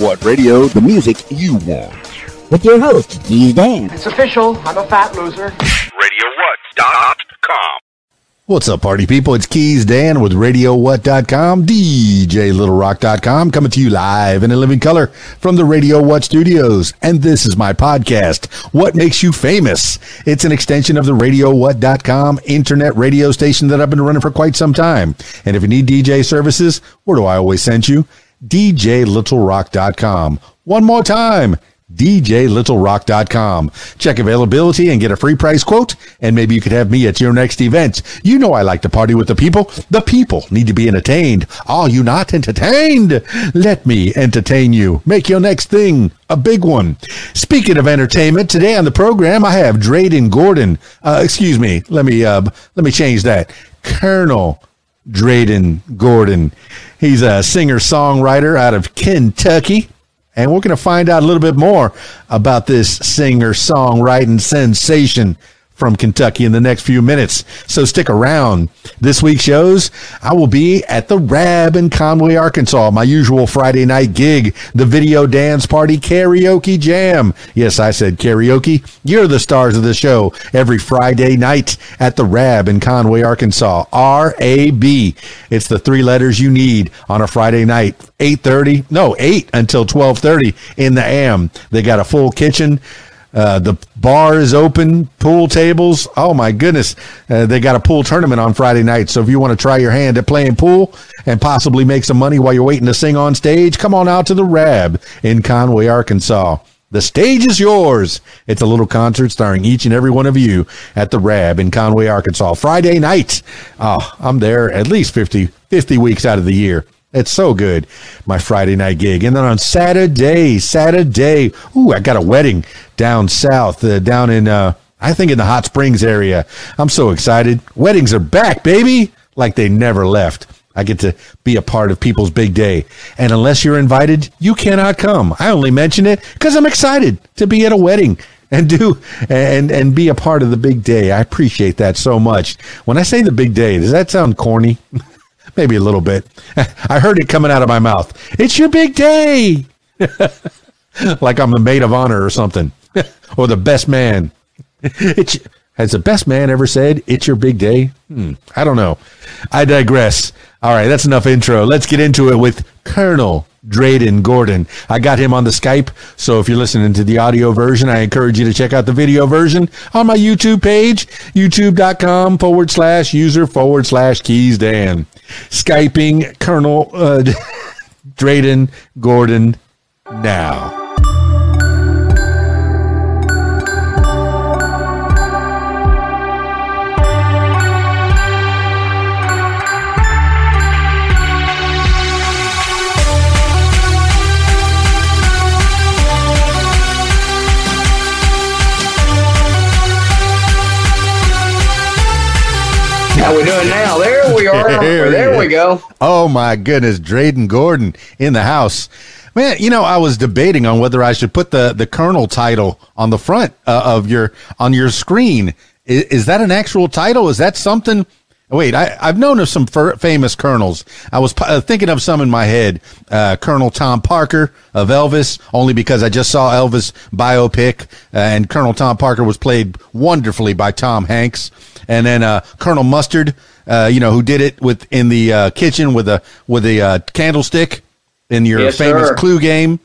What Radio, the music you want. With your host, Keys Dan. It's official. I'm a fat loser. RadioWhat.com. What's up, party people? It's Keys Dan with RadioWhat.com, DJLittleRock.com, coming to you live and in living color from the Radio What studios. And this is my podcast, What Makes You Famous? It's an extension of the RadioWhat.com internet radio station that I've been running for quite some time. And if you need DJ services, where do I always send you? DJLittleRock.com. One more time. DJLittleRock.com. Check availability and get a free price quote, and maybe you could have me at your next event. You know I like to party with the people. The people need to be entertained. Are you not entertained? Let me entertain you. Make your next thing a big one. Speaking of entertainment, today on the program I have Dreyden Gordon. Uh, excuse me. Let me uh, let me change that. Colonel Dreyden Gordon. He's a singer songwriter out of Kentucky. And we're going to find out a little bit more about this singer songwriting sensation from Kentucky in the next few minutes. So stick around. This week's shows, I will be at the Rab in Conway, Arkansas, my usual Friday night gig, the video dance party karaoke jam. Yes, I said karaoke. You're the stars of the show every Friday night at the Rab in Conway, Arkansas. R A B. It's the three letters you need on a Friday night. 8:30, no, 8 until 12:30 in the AM. They got a full kitchen. Uh, the bar is open, pool tables. Oh my goodness. Uh, they got a pool tournament on Friday night. So if you want to try your hand at playing pool and possibly make some money while you're waiting to sing on stage, come on out to the Rab in Conway, Arkansas. The stage is yours. It's a little concert starring each and every one of you at the Rab in Conway, Arkansas. Friday night. Oh, I'm there at least 50, 50 weeks out of the year. It's so good. My Friday night gig. And then on Saturday, Saturday, ooh, I got a wedding down south, uh, down in, uh, I think in the Hot Springs area. I'm so excited. Weddings are back, baby, like they never left. I get to be a part of people's big day. And unless you're invited, you cannot come. I only mention it because I'm excited to be at a wedding and do and and be a part of the big day. I appreciate that so much. When I say the big day, does that sound corny? Maybe a little bit. I heard it coming out of my mouth. It's your big day. like I'm the maid of honor or something, or the best man. It's, has the best man ever said, It's your big day? Hmm, I don't know. I digress. All right, that's enough intro. Let's get into it with Colonel Dreyden Gordon. I got him on the Skype, so if you're listening to the audio version, I encourage you to check out the video version on my YouTube page, youtube.com forward slash user forward slash keys Dan. Skyping Colonel uh, Dreyden Gordon now. How we doing now? There we are. There There, we go. Oh my goodness, Dreyden Gordon in the house. Man, you know, I was debating on whether I should put the the Colonel title on the front uh, of your on your screen. Is, is that an actual title? Is that something? Wait, I, I've known of some famous colonels. I was uh, thinking of some in my head. Uh, Colonel Tom Parker of Elvis, only because I just saw Elvis biopic, uh, and Colonel Tom Parker was played wonderfully by Tom Hanks. And then uh, Colonel Mustard, uh, you know, who did it with in the uh, kitchen with a with a uh, candlestick in your Yes, famous sir. Clue game.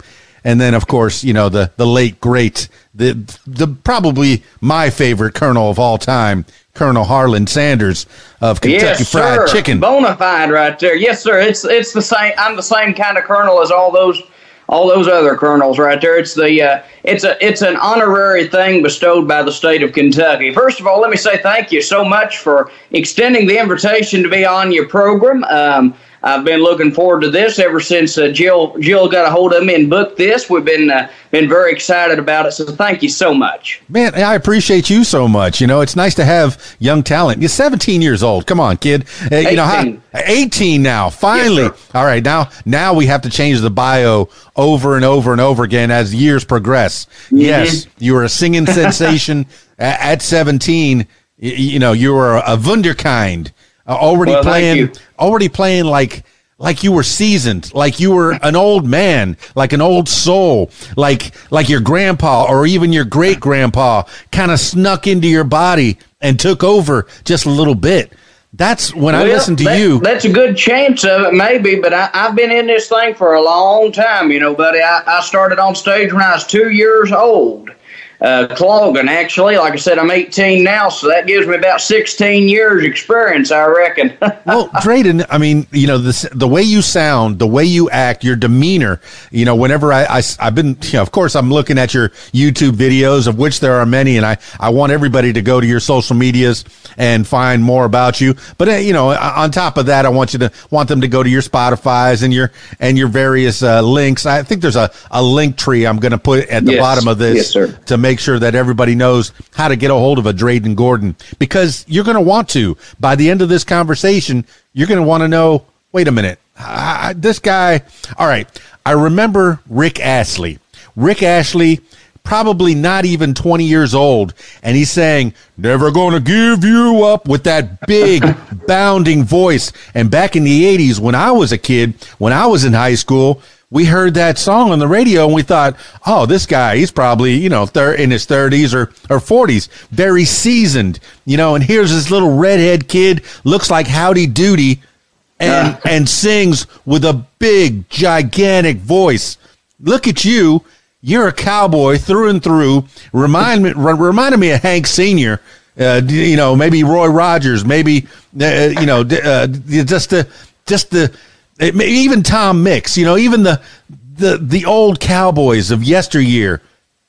And then, of course, you know the the late great the the probably my favorite colonel of all time, Colonel Harlan Sanders of Kentucky yes, Fried. Chicken. Bona fide right there. Yes, sir. It's it's the same. I'm the same kind of colonel as all those all those other colonels right there. It's the uh, it's a it's an honorary thing bestowed by the state of Kentucky. First of all, let me say thank you so much for extending the invitation to be on your program. Um, I've been looking forward to this ever since uh, Jill Jill got a hold of me and booked this. We've been uh, been very excited about it. So thank you so much. Man, I appreciate you so much. You know, it's nice to have young talent. You're 17 years old. Come on, kid. Uh, you know how 18. 18 now. Finally. Yes, All right, now now we have to change the bio over and over and over again as years progress. Mm-hmm. Yes, you were a singing sensation a- at 17. Y- You know, you were a wunderkind. Uh, already Well, playing already playing like like you were seasoned, like you were an old man, like an old soul, like like your grandpa or even your great grandpa kind of snuck into your body and took over just a little bit. That's when well, I listen to that, you. That's a good chance of it, maybe. But I, have been in this thing for a long time, you know, buddy. I, I started on stage when I was two years old uh, clogging. Actually, like I said, I'm 18 now, so that gives me about 16 years experience, I reckon. well, Dreyden, I mean, you know, the the way you sound, the way you act, your demeanor. You know, whenever I, I have been, you know, of course, I'm looking at your YouTube videos, of which there are many, and I I want everybody to go to your social medias and find more about you. But uh, you know, on top of that, I want you to want them to go to your Spotify's and your and your various uh, links. I think there's a a link tree I'm going to put at the yes. bottom of this yes, to make sure that everybody knows how to get a hold of a Dreyden Gordon because you're going to want to. By the end of this conversation, you're going to want to know wait a minute, I, this guy. All right. I remember Rick Astley. Rick Astley, probably not even 20 years old, and he's saying, Never gonna give you up with that big bounding voice. And back in the 80s, when I was a kid, when I was in high school, we heard that song on the radio and we thought, oh, this guy, he's probably, you know, thir- in his 30s or, or 40s, very seasoned, you know, and here's this little redhead kid, looks like Howdy Doody, and, uh. and sings with a big, gigantic voice. Look at you. You're a cowboy through and through. Remind me, reminded me of Hank Sr., uh, you know, maybe Roy Rogers, maybe, uh, you know, uh, just the, just the, it, even Tom Mix, you know, even the the the old cowboys of yesteryear,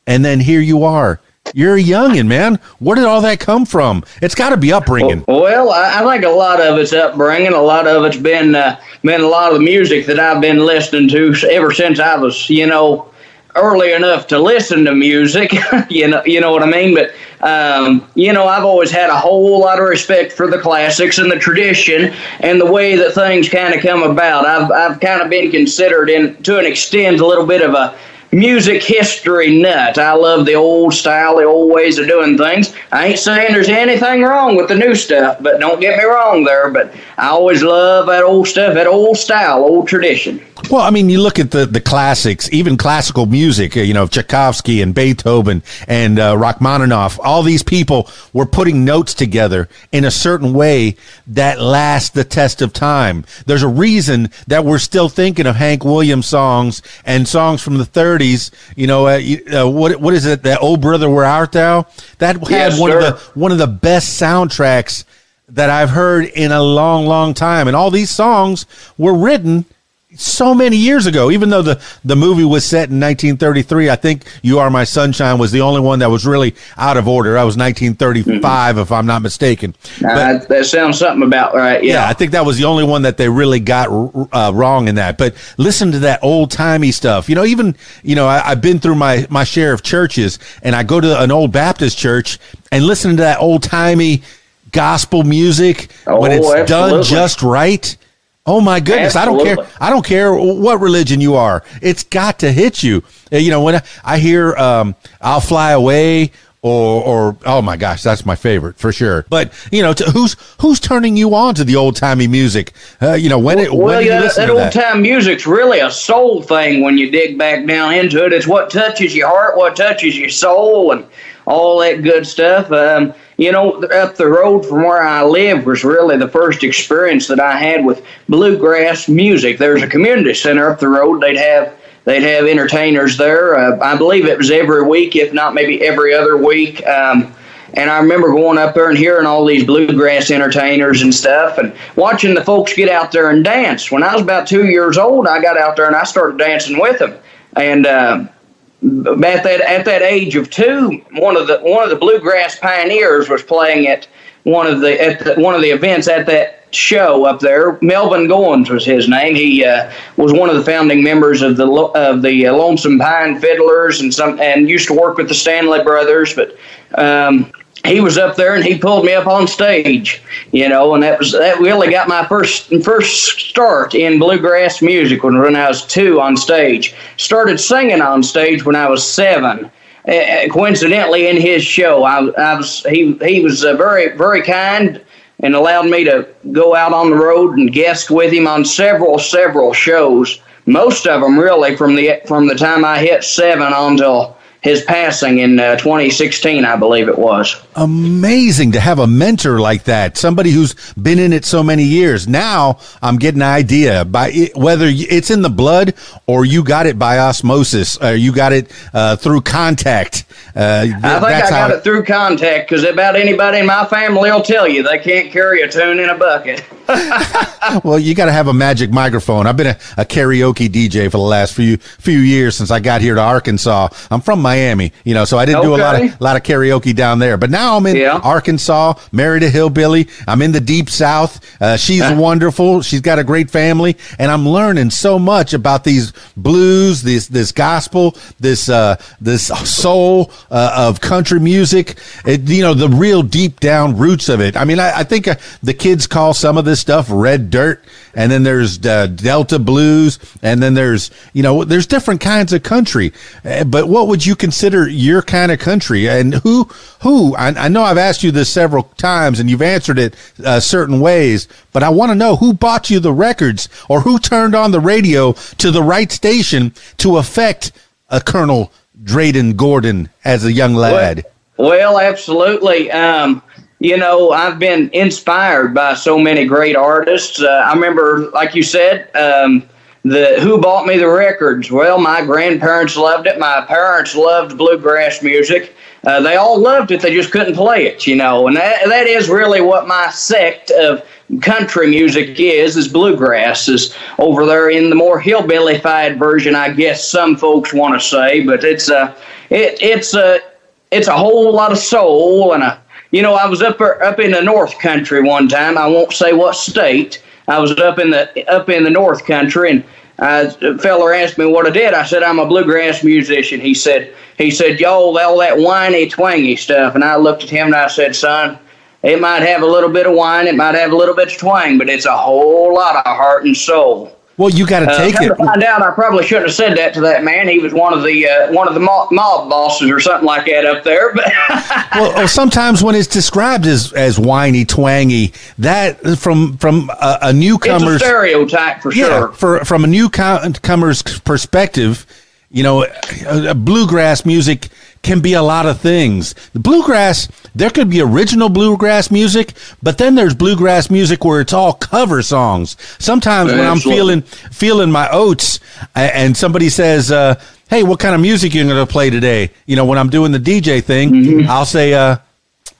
and then here you are. You're a youngin, man. Where did all that come from? It's got to be upbringing. Well, I, think a lot of it's upbringing. A lot of it's been uh, been a lot of the music that I've been listening to ever since I was, you know, early enough to listen to music. you know, you know what I mean. But um, you know, I've always had a whole lot of respect for the classics and the tradition and the way that things kind of come about. I've I've kind of been considered, in to an extent, a little bit of a music history nut. I love the old style, the old ways of doing things. I ain't saying there's anything wrong with the new stuff, but don't get me wrong there. But I always love that old stuff, that old style, old tradition. Well, I mean, you look at the, the classics, even classical music, uh, you know, Tchaikovsky and Beethoven and uh, Rachmaninoff, all these people were putting notes together in a certain way that lasts the test of time. There's a reason that we're still thinking of Hank Williams songs and songs from the 30s. You know, uh, uh, what what is it? That old brother, where art thou? That had yes, one sir. of the one of the best soundtracks that I've heard in a long, long time. And all these songs were written so many years ago. Even though the, the movie was set in 1933, I think You Are My Sunshine was the only one that was really out of order. That was 1935, mm-hmm. if I'm not mistaken. Uh, but, that sounds something about right. Yeah. yeah. I think that was the only one that they really got uh, wrong in that. But listen to that old timey stuff. You know, even you know, I, I've been through my my share of churches, and I go to an old Baptist church and listen to that old timey gospel music oh, when it's absolutely. done just right Oh my goodness! Absolutely. I don't care. I don't care what religion you are. It's got to hit you. You know when I, I hear um, "I'll Fly Away" or or oh my gosh, that's my favorite for sure. But you know, to, who's who's turning you on to the old timey music? Uh, you know when it well, when yeah, that, that old time music's really a soul thing when you dig back down into it. It's what touches your heart, what touches your soul, and all that good stuff. Um, you know, up the road from where I live was really the first experience that I had with bluegrass music. There's a community center up the road. They'd have they'd have entertainers there. Uh, I believe it was every week, if not maybe every other week. Um, and I remember going up there and hearing all these bluegrass entertainers and stuff and watching the folks get out there and dance. When I was about two years old, I got out there and I started dancing with them. And uh, at that at that age of two, one of the one of the bluegrass pioneers was playing at one of the at the, one of the events at that show up there. Melvin Goins was his name. He uh, was one of the founding members of the of the Lonesome Pine Fiddlers and some and used to work with the Stanley Brothers, but. Um, he was up there and he pulled me up on stage, you know, and that was that really got my first first start in bluegrass music when, when I was two on stage. Started singing on stage when I was seven. Uh, coincidentally, in his show, I, I was he he was uh, very very kind, and allowed me to go out on the road and guest with him on several, several shows. Most of them really from the from the time I hit seven until his passing in uh, 2016, I believe it was. Amazing to have a mentor like that, somebody who's been in it so many years. Now I'm getting an idea by it, whether it's in the blood or you got it by osmosis, or you got it uh, through contact. Uh, th- I think I got it through contact because about anybody in my family will tell you they can't carry a tune in a bucket. well, you got to have a magic microphone. I've been a, a, karaoke DJ for the last few few years since I got here to Arkansas. I'm from Miami, you know, so I didn't okay. do a lot of lot of karaoke down there. But now I'm in yeah. Arkansas, married a hillbilly. I'm in the deep South. Uh, she's uh. wonderful. She's got a great family, and I'm learning so much about these blues, this this gospel, this uh, this soul uh, of country music. It, you know, the real deep down roots of it. I mean, I, I think uh, the kids call some of this stuff red dirt, and then there's uh, Delta blues, and then there's you know there's different kinds of country. But what would you consider your kind of country? And who who I, I know I've asked you this several times, and you've answered it uh, certain ways. But I want to know who bought you the records, or who turned on the radio to the right station to affect a Colonel Dreyden Gordon as a young lad. Well, well absolutely. Um, you know, I've been inspired by so many great artists. Uh, I remember, like you said, um, the who bought me the records. Well, my grandparents loved it. My parents loved bluegrass music. Uh, they all loved it. They just couldn't play it, you know. And that that is really what my sect of country music is is bluegrass is over there in the more hillbillyfied version i guess some folks want to say but it's a it, it's a it's a whole lot of soul and a you know, I was up up in the North Country one time. I won't say what state. I was up in the up in the North Country, and a feller asked me what I did. I said I'm a bluegrass musician. He said he said y'all all that whiny twangy stuff, and I looked at him and I said, son, it might have a little bit of whine, it might have a little bit of twang, but it's a whole lot of heart and soul. Well, you got to uh, take it. To find out, I probably shouldn't have said that to that man. He was one of the uh, one of the mob, mob, bosses or something like that up there. But well, sometimes when it's described as as whiny, twangy, that from from a, a newcomer's stereotype for yeah, sure. For from a newcomer's perspective, you know, bluegrass music can be a lot of things. The bluegrass, there could be original bluegrass music, but then there's bluegrass music where it's all cover songs. Sometimes when I'm feeling feeling my oats, and somebody says, uh, "Hey, what kind of music you going to play today?" You know, when I'm doing the DJ thing, mm-hmm. I'll say, uh,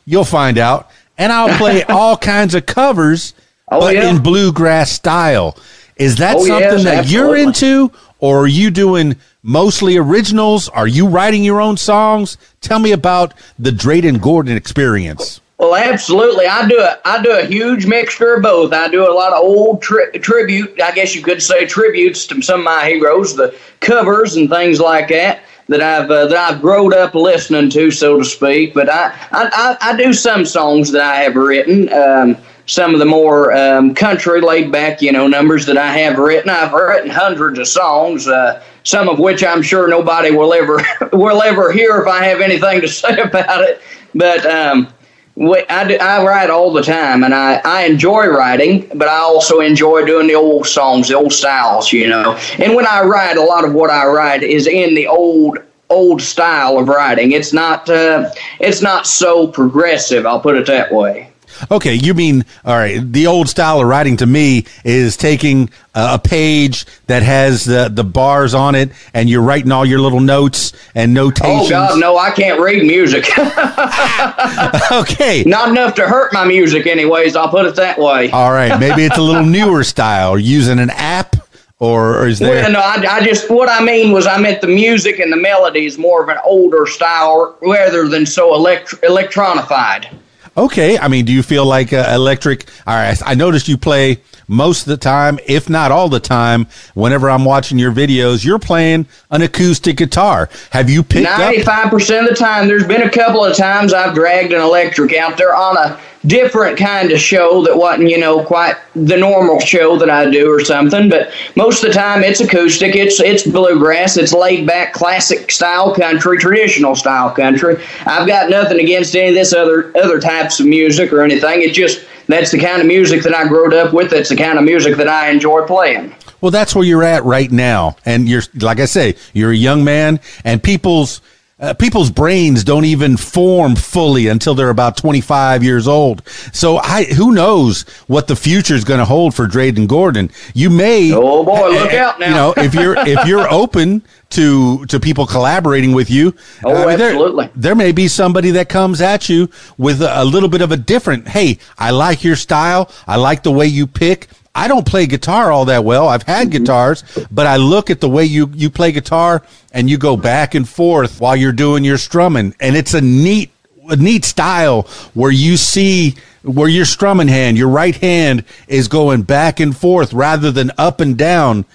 "You'll find out," and I'll play all kinds of covers, oh, but yeah. in bluegrass style. Is that oh, something yes, that absolutely. you're into, or are you doing mostly originals? Are you writing your own songs? Tell me about the Dreyden Gordon experience. Well, absolutely. I do a I do a huge mixture of both. I do a lot of old tri- tribute, I guess you could say tributes to some of my heroes, the covers and things like that that I've uh, that I've grown up listening to, so to speak. But I I, I, do some songs that I have written. Um, some of the more um, country laid back, you know, numbers that I have written. I've written hundreds of songs. Uh, some of which I'm sure nobody will ever will ever hear if I have anything to say about it. But um, I, do, I write all the time, and I, I enjoy writing, but I also enjoy doing the old songs, the old styles, you know. And when I write, a lot of what I write is in the old old style of writing. It's not uh, it's not so progressive. I'll put it that way. Okay, you mean all right? The old style of writing to me is taking a page that has the the bars on it, and you're writing all your little notes and oh, notations. Oh God, no! I can't read music. okay, not enough to hurt my music, anyways. I'll put it that way. All right, maybe it's a little newer style, using an app. Or, or is there? Well, no, I, I just what I mean was I meant the music and the melody is more of an older style rather than so elect- electronified. Okay, I mean, do you feel like uh, electric? All right, I noticed you play most of the time, if not all the time. Whenever I'm watching your videos, you're playing an acoustic guitar. Have you picked 95 percent of the time? There's been a couple of times I've dragged an electric out there on a different kind of show that wasn't, you know, quite the normal show that I do or something. But most of the time, it's acoustic. It's it's bluegrass. It's laid back, classic style country, traditional style country. I've got nothing against any of this other other types of music or anything. It just that's the kind of music that I grew up with. That's the kind of music that I enjoy playing. Well, that's where you're at right now, and you're like I say, you're a young man, and people's uh, people's brains don't even form fully until they're about 25 years old. So I, who knows what the future is going to hold for Dreyden Gordon? You may. Oh boy, look out now. You know, if you're, if you're open to, to people collaborating with you. Oh, I mean, absolutely. There, there, may be somebody that comes at you with a, a little bit of a different, Hey, I like your style. I like the way you pick. I don't play guitar all that well. I've had mm-hmm. guitars, but I look at the way you, you play guitar and you go back and forth while you're doing your strumming. And it's a neat, a neat style where you see where your strumming hand, your right hand is going back and forth rather than up and down.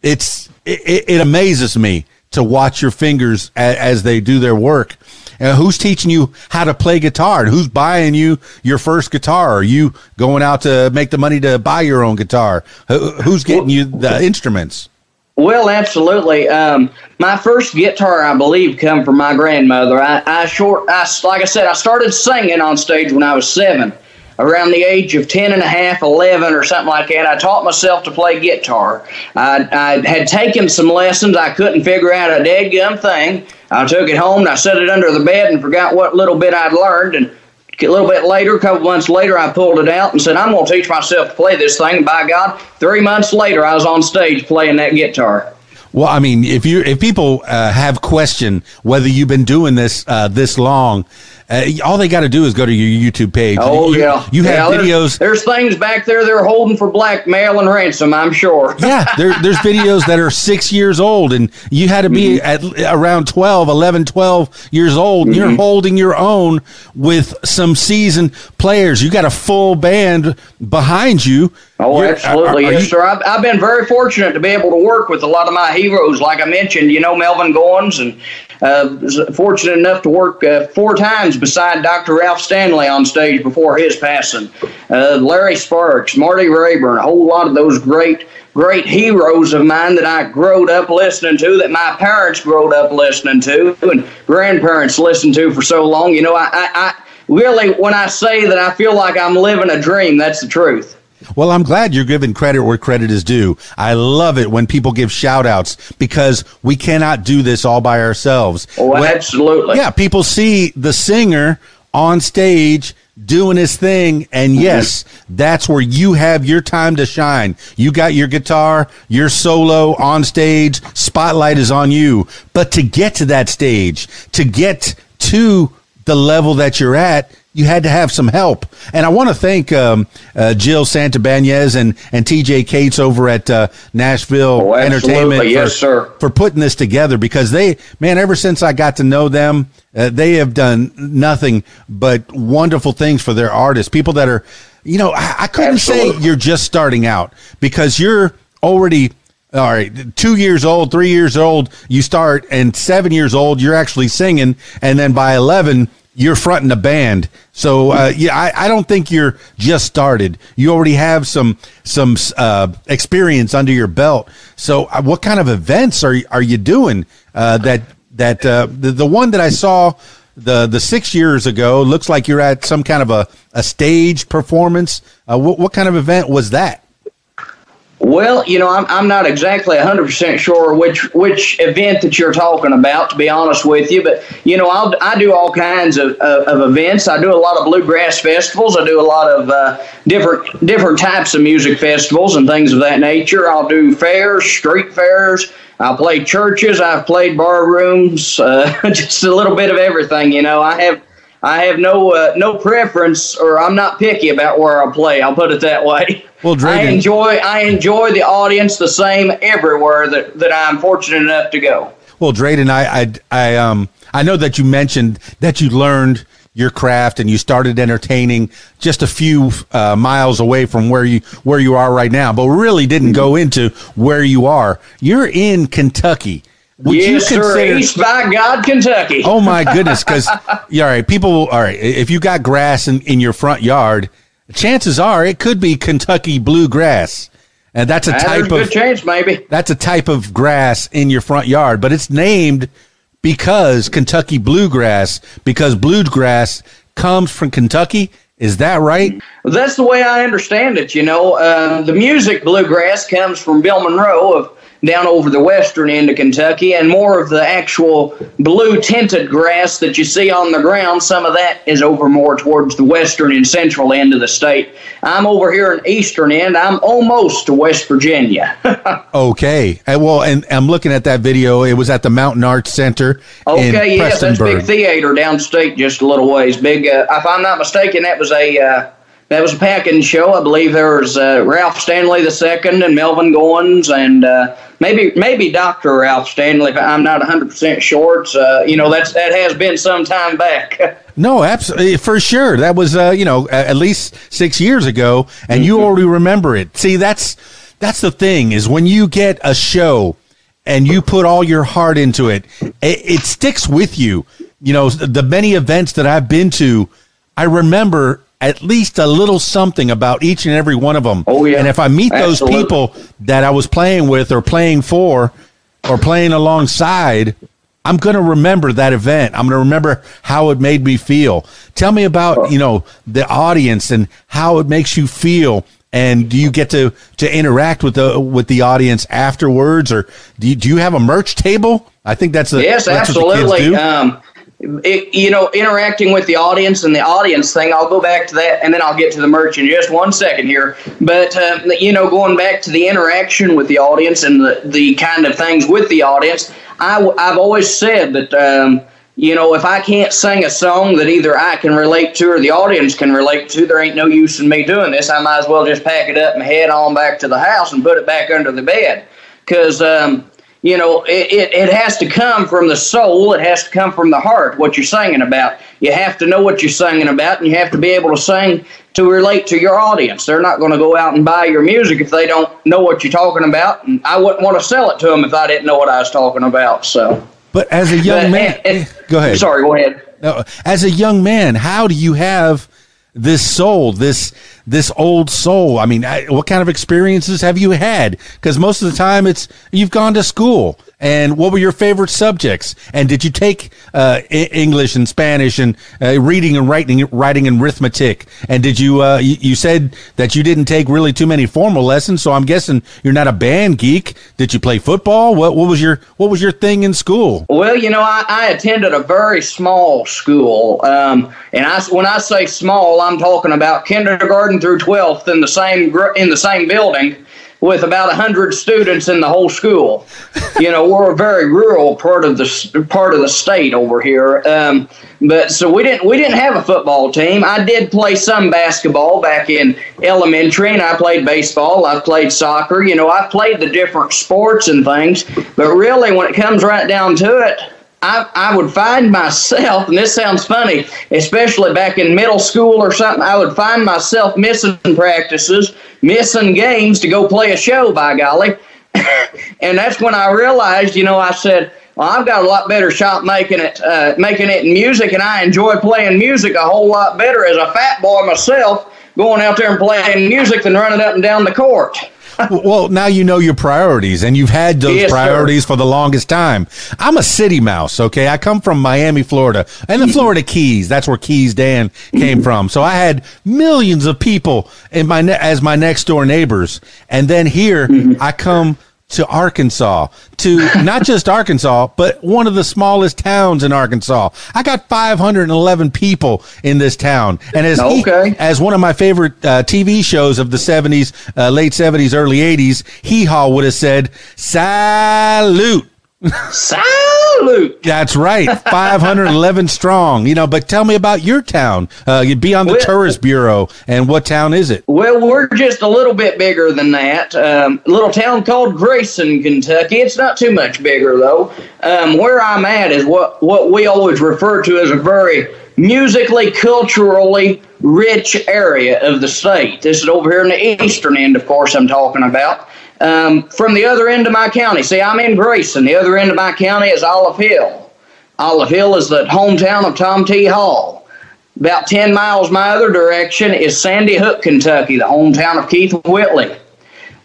It's, it, it amazes me to watch your fingers as, as they do their work. Uh, who's teaching you how to play guitar and who's buying you your first guitar? Are you going out to make the money to buy your own guitar? who's getting you the instruments? Well, absolutely. Um, my first guitar, I believe, come from my grandmother. I, I short, I, like I said, I started singing on stage when I was seven around the age of 10 and a half, 11 or something like that, I taught myself to play guitar. I, I had taken some lessons. I couldn't figure out a dead gum thing. I took it home and I set it under the bed and forgot what little bit I'd learned. And a little bit later, a couple months later, I pulled it out and said, I'm going to teach myself to play this thing. And by God, three months later, I was on stage playing that guitar. Well, I mean, if you if people uh, have question whether you've been doing this uh, this long, uh, all they got to do is go to your YouTube page. Oh you, yeah, you have yeah, videos. There's, there's, things back there they're holding for blackmail and ransom. I'm sure. yeah, there, there's videos that are six years old, and you had to be mm-hmm. at around 12, 11, 12 years old. Mm-hmm. You're holding your own with some seasoned players. You got a full band behind you. Oh, You're, absolutely, are, are yes, you, sir. I've, I've been very fortunate to be able to work with a lot of my heroes. Like I mentioned, you know, Melvin Goins and uh, fortunate enough to work uh, four times beside Dr. Ralph Stanley on stage before his passing. Uh, Larry Sparks, Marty Raybon, a whole lot of those great, great heroes of mine that I growed up listening to, that my parents growed up listening to, and grandparents listened to for so long. You know, I, I, I really, when I say that I feel like I'm living a dream, that's the truth. Well, I'm glad you're giving credit where credit is due. I love it when people give shout outs because we cannot do this all by ourselves. Oh, when, absolutely. Yeah, people see the singer on stage doing his thing. And mm-hmm. yes, that's where you have your time to shine. You got your guitar, your solo on stage, spotlight is on you. But to get to that stage, to get to the level that you're at, you had to have some help. And I want to thank um, uh, Jill Santabanez and, and TJ Cates over at uh, Nashville oh, Entertainment yes, for, sir. for putting this together because they, man, ever since I got to know them, uh, they have done nothing but wonderful things for their artists. People that are, you know, I, I couldn't Absolutely. say you're just starting out because you're already all right, two years old, three years old, you start, and seven years old, you're actually singing, and then by eleven, you're fronting a band. So uh, yeah, I, I, don't think you're just started. You already have some some uh, experience under your belt. So uh, what kind of events are are you doing? Uh, that that uh, the the one that I saw the the six years ago looks like you're at some kind of a a stage performance. Uh, what what kind of event was that? Well, you know, I'm, I'm not exactly 100% sure which which event that you're talking about, to be honest with you. But, you know, I'll, I do all kinds of, of, of events. I do a lot of bluegrass festivals. I do a lot of uh, different different types of music festivals and things of that nature. I'll do fairs, street fairs. I'll play churches. I've played bar rooms, uh, just a little bit of everything. You know, I have I have no uh, no preference, or I'm not picky about where I play. I'll put it that way. Well, Dreyden, I enjoy I enjoy the audience the same everywhere that, that I'm fortunate enough to go. Well, Dreyden, I, I I um I know that you mentioned that you learned your craft and you started entertaining just a few uh, miles away from where you where you are right now, but really didn't go into where you are. You're in Kentucky. Would yes, you consider, sir. East by God, Kentucky. Oh my goodness! Because yeah, all right, people. All right, if you got grass in, in your front yard, chances are it could be Kentucky bluegrass, and that's a type of good chance, maybe. That's a type of grass in your front yard, but it's named because Kentucky bluegrass because bluegrass comes from Kentucky Is that right? That's the way I understand it. You know, uh, the music bluegrass comes from Bill Monroe of down over the western end of Kentucky, and more of the actual blue tinted grass that you see on the ground, some of that is over more towards the western and central end of the state. I'm over here in eastern end. I'm almost to West Virginia. okay. And well, and I'm looking at that video. It was at the Mountain Arts Center. Okay, yes, that's big theater downstate just a little ways. Big, uh, if I'm not mistaken, that was a. Uh, that was a packing show. I believe there was uh, Ralph Stanley II and Melvin Goins and uh, maybe maybe Doctor Ralph Stanley. I'm not 100 percent sure. It's uh, you know that's that has been some time back. no, absolutely for sure. That was uh, you know at least six years ago, and mm-hmm. you already remember it. See, that's that's the thing is when you get a show and you put all your heart into it, it, it sticks with you. You know the many events that I've been to. I remember at least a little something about each and every one of them. Oh yeah. And if I meet Absolutely. those people that I was playing with or playing for or playing alongside, I'm going to remember that event. I'm going to remember how it made me feel. Tell me about, you know, the audience and how it makes you feel. And do you get to, to interact with the with the audience afterwards, or do you, do you have a merch table? I think that's a yes, that's absolutely. Um, it, you know, interacting with the audience and the audience thing, I'll go back to that and then I'll get to the merch in just one second here. But, uh, you know, going back to the interaction with the audience and the, the kind of things with the audience, I, I've always said that, um, you know, if I can't sing a song that either I can relate to or the audience can relate to, there ain't no use in me doing this. I might as well just pack it up and head on back to the house and put it back under the bed. Because, um, you know, it, it, it, has to come from the soul. It has to come from the heart, what you're singing about. You have to know what you're singing about, and you have to be able to sing to relate to your audience. They're not going to go out and buy your music if they don't know what you're talking about. And I wouldn't want to sell it to them if I didn't know what I was talking about. So, But as a young but, man, and, and, go ahead. Sorry, go ahead. No, as a young man, how do you have this soul, this this old soul? I mean, what kind of experiences have you had? Because most of the time, it's you've gone to school. And what were your favorite subjects? And did you take uh, English and Spanish and uh, reading and writing, writing and arithmetic? And did you, uh, you, you said that you didn't take really too many formal lessons, so I'm guessing you're not a band geek. Did you play football? What, what was your what was your thing in school? Well, you know, I, I attended a very small school, um, and I when I say small, I'm talking about kindergarten through 12th in the same in the same building with about 100 students in the whole school. You know, we're a very rural part of the part of the state over here. Um, but so we didn't we didn't have a football team. I did play some basketball back in elementary, and I played baseball. I played soccer. You know, I played the different sports and things. But really, when it comes right down to it, I, I would find myself, and this sounds funny, especially back in middle school or something, I would find myself missing practices, missing games to go play a show, by golly. and that's when I realized, you know, I said, well, I've got a lot better shot making it, uh, making it in music, and I enjoy playing music a whole lot better as a fat boy myself, going out there and playing music than running up and down the court well, now you know your priorities, and you've had those yes, priorities sir. for the longest time. I'm a city mouse, okay? I come from Miami, Florida, and the Florida Keys. That's where Keys Dan came from. So I had millions of people in my ne- as my next door neighbors, and then here mm-hmm. I come to Arkansas, to not just Arkansas, but one of the smallest towns in Arkansas. I got 511 people in this town. And as, okay. he, as one of my favorite uh, TV shows of the 70s, uh, late 70s, early 80s, Hee Haw would have said, salute. Salute. That's right. 511 strong. You know, but tell me about your town. Uh, you'd be on the well, tourist bureau. And what town is it? Well, we're just a little bit bigger than that. Um, little town called Grayson, Kentucky. It's not too much bigger, though. Um, where I'm at is what, what we always refer to as a very musically, culturally rich area of the state. This is over here in the eastern end, of course, I'm talking about. Um, from the other end of my county, see, I'm in Grayson. The other end of my county is Olive Hill. Olive Hill is the hometown of Tom T. Hall. About 10 miles my other direction is Sandy Hook, Kentucky, the hometown of Keith Whitley.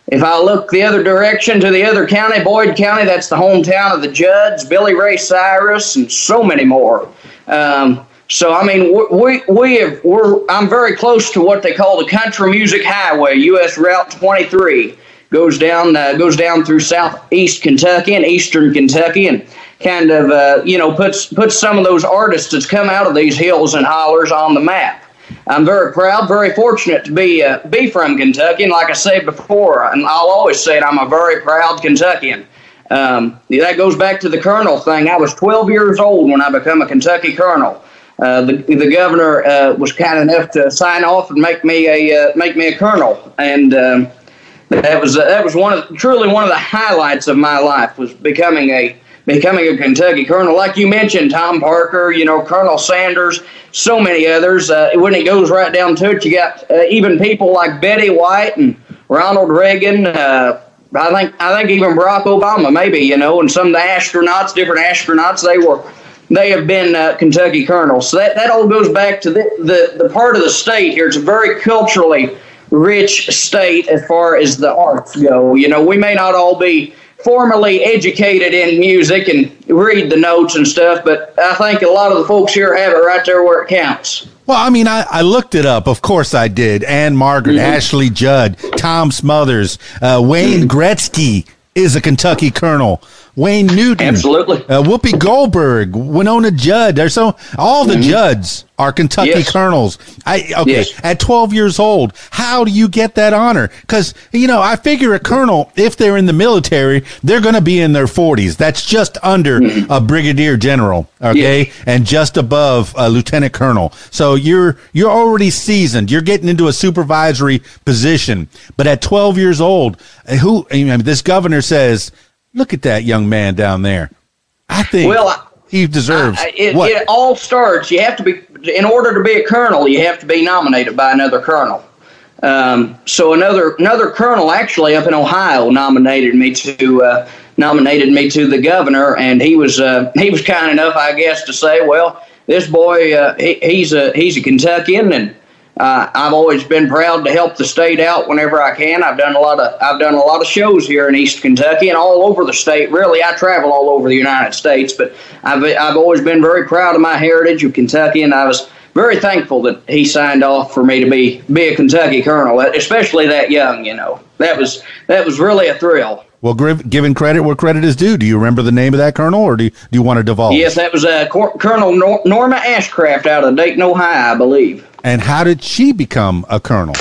If I look the other direction to the other county, Boyd County, that's the hometown of the Judds, Billy Ray Cyrus, and so many more. Um, So I mean, we we have we're I'm very close to what they call the Country Music Highway, U.S. Route 23, goes down uh, goes down through southeast Kentucky and eastern Kentucky, and kind of uh, you know puts puts some of those artists that's come out of these hills and hollers on the map. I'm very proud, very fortunate to be uh, be from Kentucky, and like I said before, and I'll always say it, I'm a very proud Kentuckian. Um, that goes back to the colonel thing. I was 12 years old when I became a Kentucky colonel. Uh, the the governor uh, was kind enough to sign off and make me a uh, make me a colonel, and um, that was that was one of truly one of the highlights of my life was becoming a becoming a Kentucky colonel. Like you mentioned, Tom Parker, you know, Colonel Sanders, so many others. Uh, when it goes right down to it, you got uh, even people like Betty White and Ronald Reagan. Uh, I think I think even Barack Obama, maybe you know, and some of the astronauts, different astronauts, they were they have been uh, Kentucky colonels. So that, that all goes back to the, the, the part of the state here. It's very culturally rich state as far as the arts go. You know, we may not all be formally educated in music and read the notes and stuff, but I think a lot of the folks here have it right there where it counts. Well, I mean, I, I looked it up. Of course I did. Ann-Margret, mm-hmm. Ashley Judd, Tom Smothers, uh, Wayne mm-hmm. Gretzky is a Kentucky colonel. Wayne Newton, absolutely. Uh, Whoopi Goldberg, Wynonna Judd. There's so all the mm-hmm. Judds are Kentucky yes. colonels. I okay. Yes. At 12 years old, how do you get that honor? Because you know, I figure a colonel, if they're in the military, they're going to be in their 40s. That's just under mm-hmm. a brigadier general, okay, yes. and just above a lieutenant colonel. So you're you're already seasoned. You're getting into a supervisory position. But at 12 years old, who I mean, this governor says Look at that young man down there. I think well, he deserves I, it, what? It all starts. You have to be in order to be a colonel. You have to be nominated by another colonel. Um, so another another colonel actually up in Ohio nominated me to uh, nominated me to the governor, and he was uh, he was kind enough, I guess, to say, well, this boy uh, he, he's a he's a Kentuckian, and uh, I've always been proud to help the state out whenever I can. I've done a lot of I've done a lot of shows here in East Kentucky and all over the state. Really, I travel all over the United States, but I've I've always been very proud of my heritage of Kentucky, and I was very thankful that he signed off for me to be be a Kentucky colonel, especially that young. You know, that was that was really a thrill. Well, given credit where credit is due, do you remember the name of that colonel, or do you, do you want to divulge? Yes, that was uh, Colonel Nor- Norma Ashcraft out of Dayton, Ohio, I believe. And how did she become a colonel?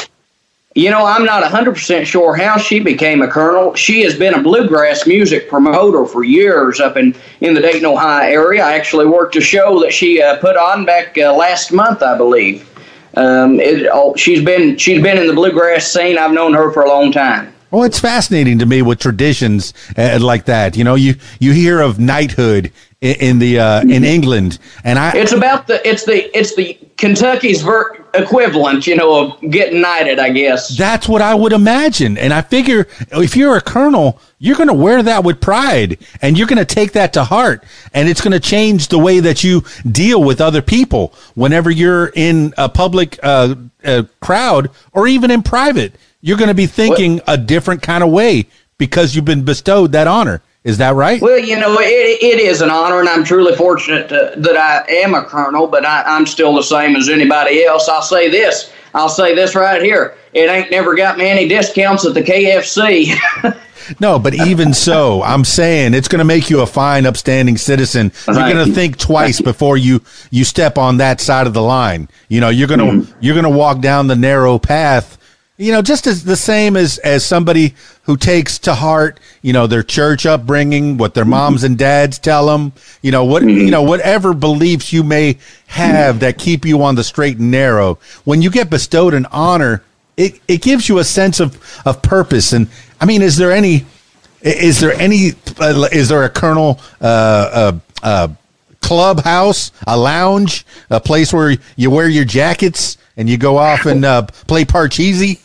You know, I'm not 100% sure how she became a colonel. She has been a bluegrass music promoter for years up in, in the Dayton, Ohio area. I actually worked a show that she uh, put on back uh, last month, I believe. Um, it, oh, she's been she's been in the bluegrass scene. I've known her for a long time. Well, it's fascinating to me with traditions uh, like that. You know, you you hear of knighthood in, in the uh, in mm-hmm. England, and I. It's about the it's the it's the Kentucky's ver- equivalent, you know, of getting knighted, I guess. That's what I would imagine. And I figure if you're a colonel, you're going to wear that with pride and you're going to take that to heart. And it's going to change the way that you deal with other people whenever you're in a public uh, uh, crowd or even in private. You're going to be thinking what? a different kind of way because you've been bestowed that honor. Is that right? Well, you know, it, it is an honor, and I'm truly fortunate to, that I am a colonel, but I, I'm still the same as anybody else. I'll say this. I'll say this right here. It ain't never got me any discounts at the KFC. No, but even so, I'm saying it's going to make you a fine, upstanding citizen. You're going to think twice before you you step on that side of the line. You know, you're going to mm-hmm. you're going to walk down the narrow path you know, just as the same as as somebody who takes to heart, you know, their church upbringing, what their moms and dads tell them, you know, what you know, whatever beliefs you may have that keep you on the straight and narrow. When you get bestowed an honor, it it gives you a sense of of purpose. And I mean, is there any is there any uh, is there a colonel uh, uh, uh, clubhouse, a lounge, a place where you wear your jackets and you go off and uh, play parcheesi?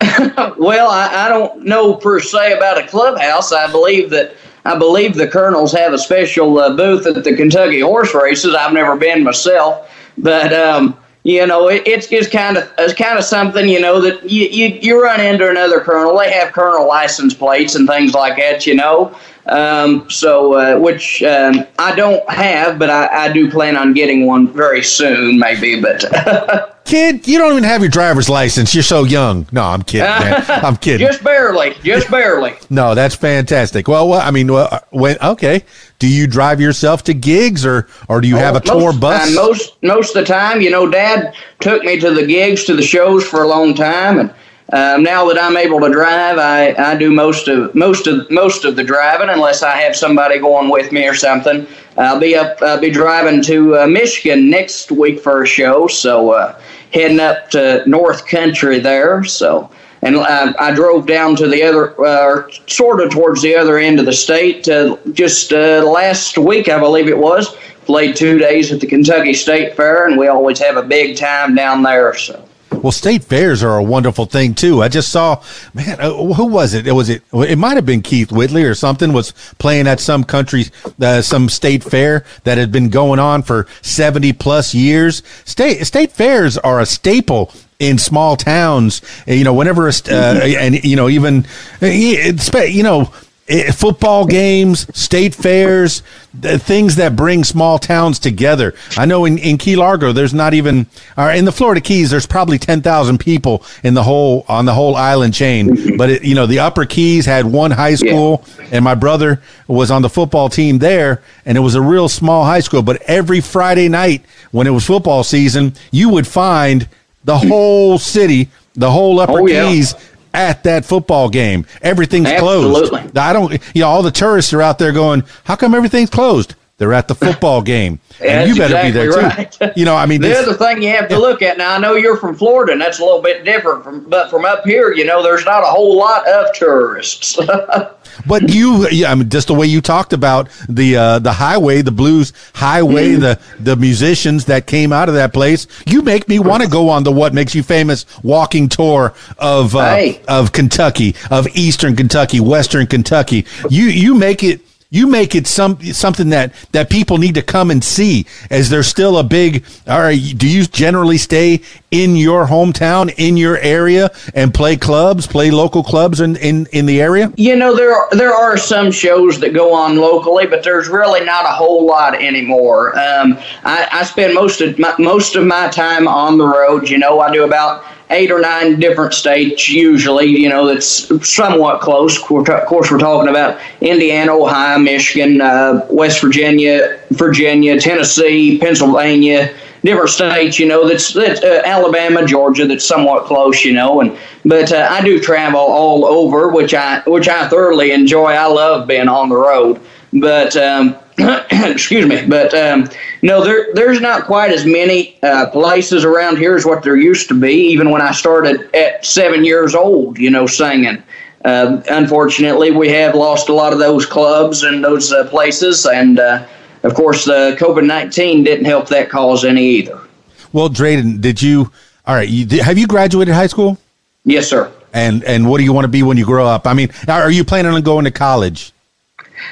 well, I, I, don't know per se about a clubhouse. I believe that I believe the Colonels have a special uh, booth at the Kentucky horse races. I've never been myself, but um, you know, it, it's just kind of it's kind of something you know that you, you you run into another colonel. They have colonel license plates and things like that, you know. Um, so, uh, which um, I don't have, but I, I do plan on getting one very soon, maybe. But Kid, you don't even have your driver's license. You're so young. No, I'm kidding, man. I'm kidding. just barely, just barely. No, that's fantastic. Well, well I mean, well, uh, when okay, do you drive yourself to gigs, or or do you have a tour bus? Uh, most most of the time, you know, Dad took me to the gigs, to the shows for a long time, and um, now that I'm able to drive, I, I do most of most of most of the driving, unless I have somebody going with me or something. I'll be up. I'll be driving to uh, Michigan next week for a show, so uh, heading up to North Country there. So, and I, I drove down to the other, uh, sort of towards the other end of the state. Uh, just uh, last week, I believe it was. Played two days at the Kentucky State Fair, and we always have a big time down there. So. Well, state fairs are a wonderful thing too. I just saw, man, uh, who was it? It was it. It might have been Keith Whitley or something was playing at some country, uh, some state fair that had been going on for seventy plus years. State state fairs are a staple in small towns. You know, whenever, uh, and you know, even you know Eh, football games, state fairs, things that bring small towns together. I know in, in Key Largo, there's not even, or in the Florida Keys, there's probably 10,000 people in the whole, on the whole island chain. But, it, you know, the Upper Keys had one high school, yeah. and my brother was on the football team there, and it was a real small high school. But every Friday night when it was football season, you would find the whole city, the whole Upper oh, yeah. Keys at that football game. Everything's Absolutely. closed. I don't, you know, all the tourists are out there going, how come everything's closed? They're at the football game. and you better exactly be there right. too. You know, I mean, the this, other thing you have to look at now, I know you're from Florida and that's a little bit different from, but from up here, you know, there's not a whole lot of tourists. But you, yeah, I mean, just the way you talked about the uh, the highway, the blues highway, mm. the the musicians that came out of that place, you make me want to go on the what makes you famous walking tour of uh, hey. of Kentucky, of Eastern Kentucky, Western Kentucky. You you make it you make it some something that that people need to come and see. Is there still a big? All right, do you generally stay in your hometown, in your area, and play clubs, play local clubs in in, in the area? You know, there are, there are some shows that go on locally, but there's really not a whole lot anymore. Um, I, I spend most of my, most of my time on the road. You know, I do about eight or nine different states usually you know that's somewhat close. Of course we're talking about indiana ohio michigan uh, west virginia virginia tennessee pennsylvania different states you know that's, that's uh, alabama georgia that's somewhat close you know and but uh, i do travel all over which i which i thoroughly enjoy. I love being on the road but um, excuse me, but um, no, there there's not quite as many uh, places around here as what there used to be. Even when I started at seven years old, you know, singing. Uh, unfortunately, we have lost a lot of those clubs and those uh, places, and uh, of course, the COVID nineteen didn't help that cause any either. Well, Dreyden, did you? All right, you, have you graduated high school? Yes, sir. And and what do you want to be when you grow up? I mean, are you planning on going to college?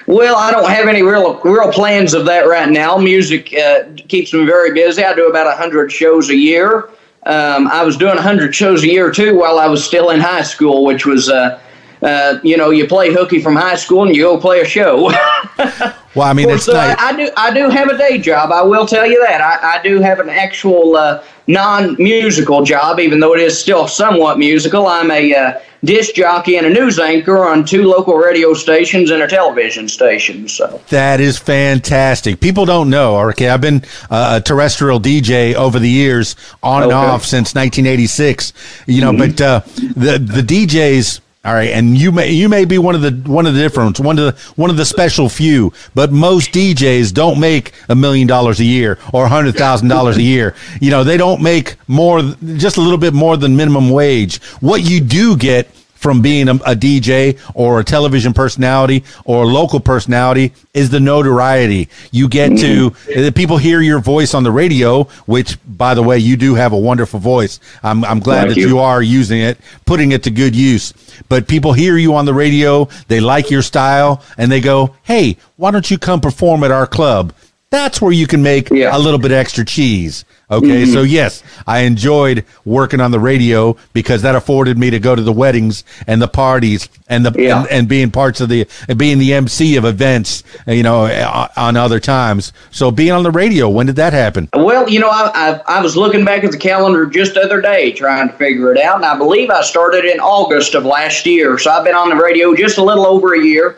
Well, I don't have any real real plans of that right now. Music uh, keeps me very busy. I do about hundred shows a year. Um, I was doing hundred shows a year too while I was still in high school, which was, uh, uh, you know, you play hooky from high school and you go play a show. well, I mean, course, it's I, I, do I do have a day job. I will tell you that I, I do have an actual uh, non musical job, even though it is still somewhat musical. I'm a uh, disc jockey and a news anchor on two local radio stations and a television station. So that is fantastic. People don't know. Okay, I've been uh, a terrestrial DJ over the years, on and off since 1986. You know, mm-hmm. but uh, the the DJs all right, and you may you may be one of the one of the different one of the one of the special few, but most DJs don't make a million dollars a year or a hundred thousand dollars a year. You know, they don't make more, just a little bit more than minimum wage. What you do get from being a, a, DJ or a television personality or a local personality is the notoriety. You get to, mm-hmm. people hear your voice on the radio, which, by the way, you do have a wonderful voice. I'm, I'm glad Thank that you. you are using it, putting it to good use. But people hear you on the radio, they like your style, and they go, hey, why don't you come perform at our club? That's where you can make Yeah. a little bit extra cheese. Okay, so yes, I enjoyed working on the radio because that afforded me to go to the weddings and the parties and the Yeah. and, and being parts of the and being the MC of events, you know, uh, on other times. So being on the radio, when did that happen? Well, you know, I, I I was looking back at the calendar just the other day trying to figure it out, and I believe I started in August of last year. So I've been on the radio just a little over a year,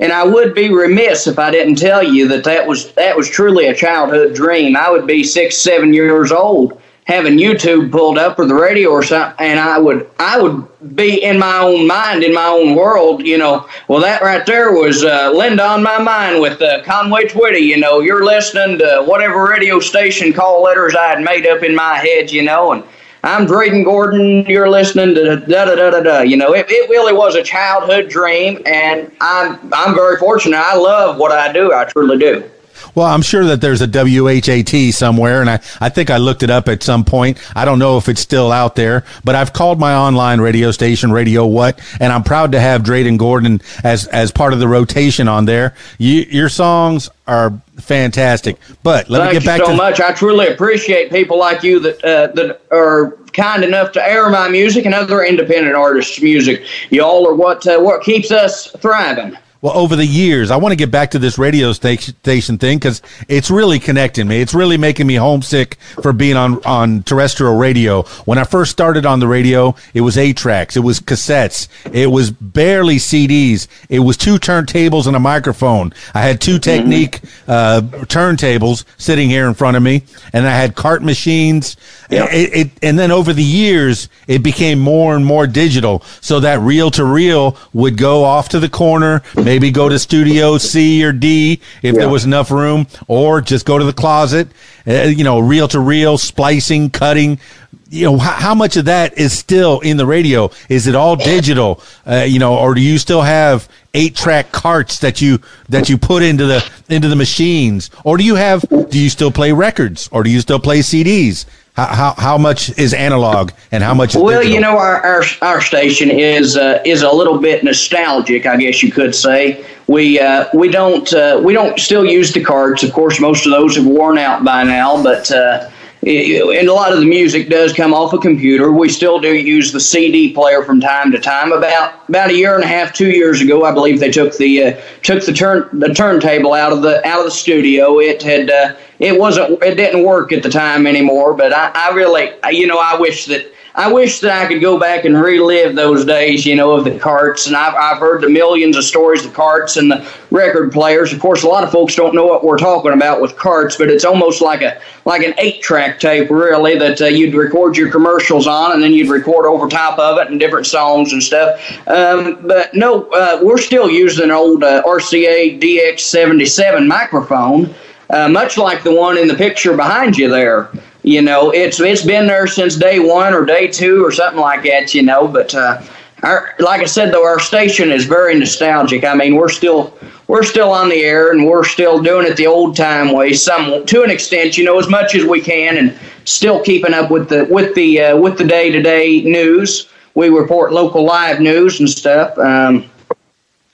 and I would be remiss if I didn't tell you that that was that was truly a childhood dream. I would be six, seven years old having YouTube pulled up or the radio or something, and I would I would be in my own mind, in my own world, you know. Well, that right there was uh, Linda on my mind with uh, Conway Twitty. You know, you're listening to whatever radio station call letters I had made up in my head, you know, and. I'm Dreyden Gordon. You're listening to da da da da da. You know, it, it really was a childhood dream, and I'm I'm very fortunate. I love what I do. I truly do. Well, I'm sure that there's a WHAT somewhere, and I, I think I looked it up at some point. I don't know if it's still out there, but I've called my online radio station, Radio What, and I'm proud to have Dreyden Gordon as as part of the rotation on there. You, your songs are fantastic, but let Thank me get back you so to much. I truly appreciate people like you that uh, that are kind enough to air my music and other independent artists' music. Y'all are what uh, what keeps us thriving. Well, over the years, I want to get back to this radio station, thing because it's really connecting me. It's really making me homesick for being on, on terrestrial radio. When I first started on the radio, it was eight tracks. It was cassettes. It was barely CDs. It was two turntables and a microphone. I had two Technics, uh, turntables sitting here in front of me and I had cart machines. Yeah. It, it, and then over the years, it became more and more digital. So that reel to reel would go off to the corner, maybe go to studio C or D if Yeah. there was enough room, or just go to the closet. Uh, you know, reel to reel, splicing, cutting. You know, how, how much of that is still in the radio? Is it all digital? Uh, you know, or do you still have eight track carts that you that you put into the into the machines, or do you have? Do you still play records, or do you still play CDs? How, how, much is analog and how much is Well, digital? you know, our our, our station is uh, is a little bit nostalgic, I guess you could say. We uh, we don't uh, we don't still use the cards. Of course, most of those have worn out by now, but. Uh, it- and a lot of the music does come off a computer. We still do use the CD player from time to time. About about a year and a half, two years ago, I believe they took the uh, took the turn the turntable out of the out of the studio. It had uh, it wasn't it didn't work at the time anymore. But I, I really you know I wish that I wish that I could go back and relive those days, you know, of the carts. And I've, I've heard the millions of stories, the carts and the record players. Of course, a lot of folks don't know what we're talking about with carts, but it's almost like a like an eight-track tape, really, that uh, you'd record your commercials on, and then you'd record over top of it and different songs and stuff. Um, but no, uh, we're still using an old uh, RCA DX77 microphone uh, much like the one in the picture behind you there. You know, it's it's been there since day one or day two or something like that. You know, but uh, our, like I said, though, our station is very nostalgic. I mean, we're still we're still on the air and we're still doing it the old time way, some to an extent. You know, as much as we can, and still keeping up with the with the uh, with the day to day news. We report local live news and stuff. Um,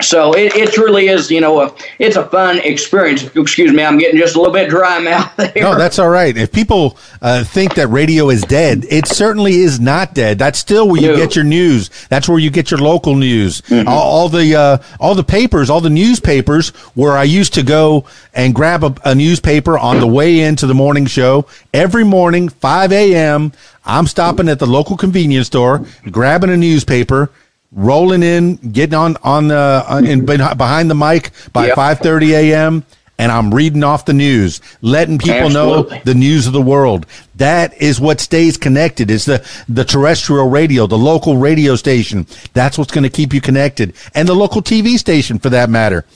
so it, it truly is, you know, a, it's a fun experience. Excuse me, I'm getting just a little bit dry mouth there. No, that's all right. If people uh, think that radio is dead, it certainly is not dead. That's still where you No. get your news. That's where you get your local news. Mm-hmm. All, all the uh, all the papers, all the newspapers, where I used to go and grab a, a newspaper on the way into the morning show every morning, five a.m. I'm stopping at the local convenience store, grabbing a newspaper. Rolling in, getting on on the uh, in behind the mic by Yep. five thirty a.m. and I'm reading off the news, letting people Absolutely. know the news of the world. That is what stays connected. Is the the terrestrial radio, the local radio station. That's what's going to keep you connected, and the local TV station for that matter.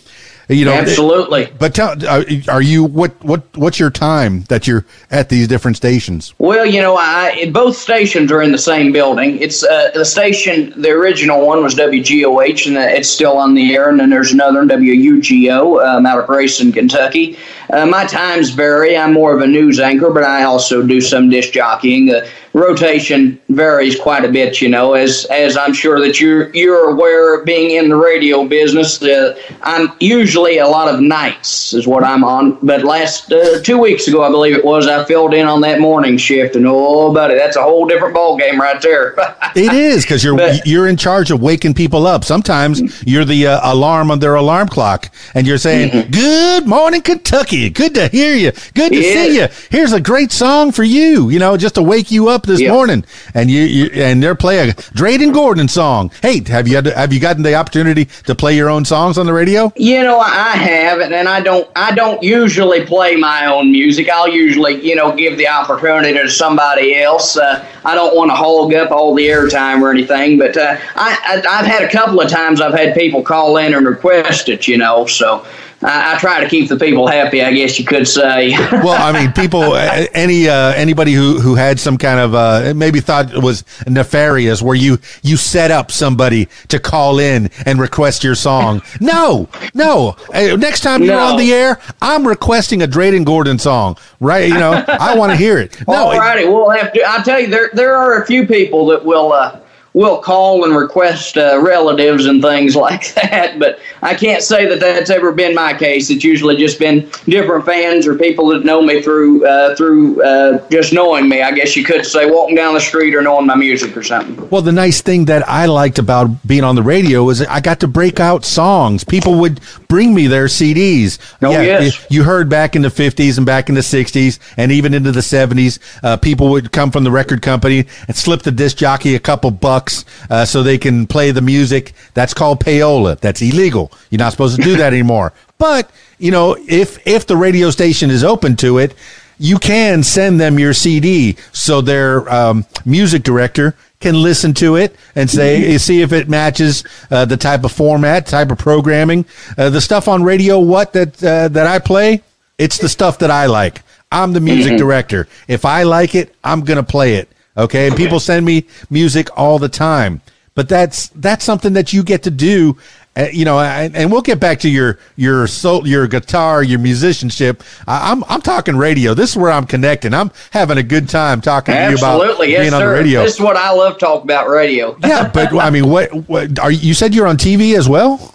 You know, Absolutely. But tell, are, are you what what what's your time that you're at these different stations? Well, you know, I both stations are in the same building. It's uh, the station. The original one was WGOH, and uh, it's still on the air. And then there's another one, WUGO, um, out of Grayson, Kentucky. uh, my times vary. I'm more of a news anchor, but I also do some disc jockeying. The rotation varies quite a bit, you know, as as I'm sure that you're you're aware, being in the radio business. Uh, I'm usually a lot of nights is what I'm on. But last uh, two weeks ago, I believe it was, I filled in on that morning shift, and oh, buddy, that's a whole different ball game right there. it is because you're but, you're in charge of waking people up. Sometimes you're the uh, alarm on their alarm clock, and you're saying, mm-hmm. "Good morning, Kentucky. Good to hear you. Good to see you. Here's a great song for you. You know, just to wake you up this morning." And you, you and they're playing a Dreyden Gordon song. Hey, have you had, have you gotten the opportunity to play your own songs on the radio? You know, I have, and I don't I don't usually play my own music. I'll usually you know give the opportunity to somebody else. Uh, I don't want to hog up all the airtime or anything, but uh, I, I have had a couple of times I've had people call in and request it. You know, so. I, I, try to keep the people happy. I guess you could say. well, I mean, people, any uh, anybody who who had some kind of uh, maybe thought it was nefarious, where you you set up somebody to call in and request your song. No, no. Next time you're no. on the air, I'm requesting a Dreyden Gordon song. Right? You know, I want to hear it. No, All righty, we'll have to. I'll tell you, there there are a few people that will. Uh, will call and request uh, relatives and things like that. But I can't say that that's ever been my case. It's usually just been different fans or people that know me through uh, through uh, just knowing me. I guess you could say walking down the street or knowing my music or something. Well, the nice thing that I liked about being on the radio is I got to break out songs. People would bring me their CDs. Oh, yeah, yes. You heard back in the 50s and back in the 60s and even into the 70s, uh, people would come from the record company and slip the disc jockey a couple bucks bucks uh, so they can play the music. That's called payola. That's illegal. You're not supposed to do that anymore. But you know, if if the radio station is open to it, you can send them your CD so their um, music director can listen to it and say mm-hmm. see if it matches uh, the type of format, type of programming, uh, the stuff on radio. What that uh, that I play, it's the stuff that I like. I'm the music mm-hmm. director. If I like it, I'm gonna play it. Okay. And people send me music all the time, but that's, that's something that you get to do. Uh, you know, and, and, we'll get back to your your soul, your guitar, your musicianship. I, am I'm, I'm talking radio. This is where I'm connecting. I'm having a good time talking Absolutely. to you about yes, being sir. on the radio. This is what I love talking about radio. yeah, but I mean, what, what are you said you're on TV as well?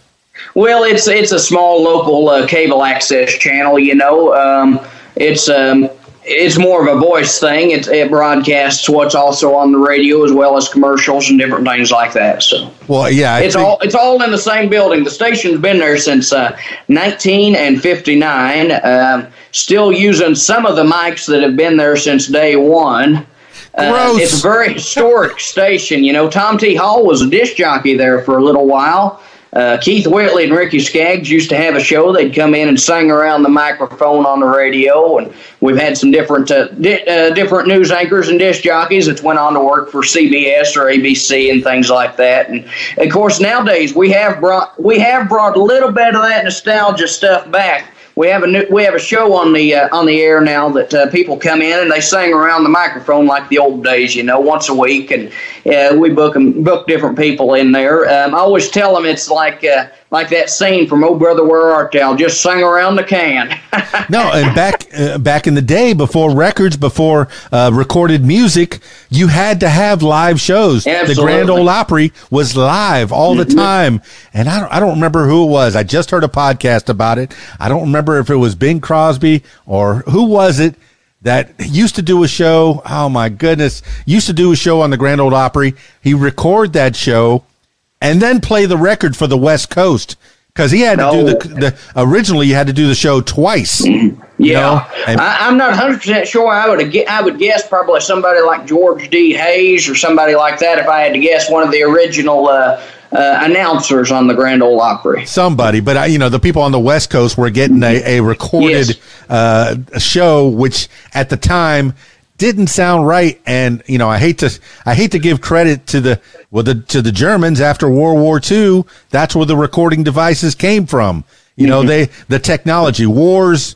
Well, it's it's a small local uh, cable access channel. You know, um, it's um, it's more of a voice thing. It, it broadcasts what's also on the radio as well as commercials and different things like that. So, well, yeah, I it's all it's all in the same building. The station's been there since uh, 1959. Uh, still using some of the mics that have been there since day one. Uh, it's a very historic station. You know, Tom T. Hall was a disc jockey there for a little while. Uh, Keith Whitley and Ricky Skaggs used to have a show. They'd come in and sing around the microphone on the radio, and we've had some different uh, di- uh, different news anchors and disc jockeys that went on to work for CBS or ABC and things like that. And of course, nowadays we have brought we have brought a little bit of that nostalgia stuff back we have a new, we have a show on the uh, on the air now that uh, people come in and they sing around the microphone like the old days, you know, once a week, and uh, we book them, book different people in there. Um, I always tell them it's like uh, like that scene from Oh Brother Where Art Thou? Just sing around the can. no, and back uh, back in the day, before records, before uh, recorded music, you had to have live shows. Absolutely. The Grand Ole Opry was live all the mm-hmm. time, and I don't I don't remember who it was. I just heard a podcast about it. I don't remember if it was Bing Crosby or who was it that used to do a show. Oh my goodness, used to do a show on the Grand Ole Opry. He record that show and then play the record for the West Coast because he had no. to do the, the originally you had to do the show twice. Yeah, and, I, am not 100 percent sure. I would I would guess probably somebody like George D. Hayes or somebody like that if I had to guess one of the original. Uh, uh, announcers on the Grand Ole Opry. Somebody, but I, you know, the people on the West Coast were getting a, a recorded yes. uh, show, which at the time didn't sound right. And you know, I hate to I hate to give credit to the well the to the Germans after World War II. That's where the recording devices came from. You know, mm-hmm. they the technology wars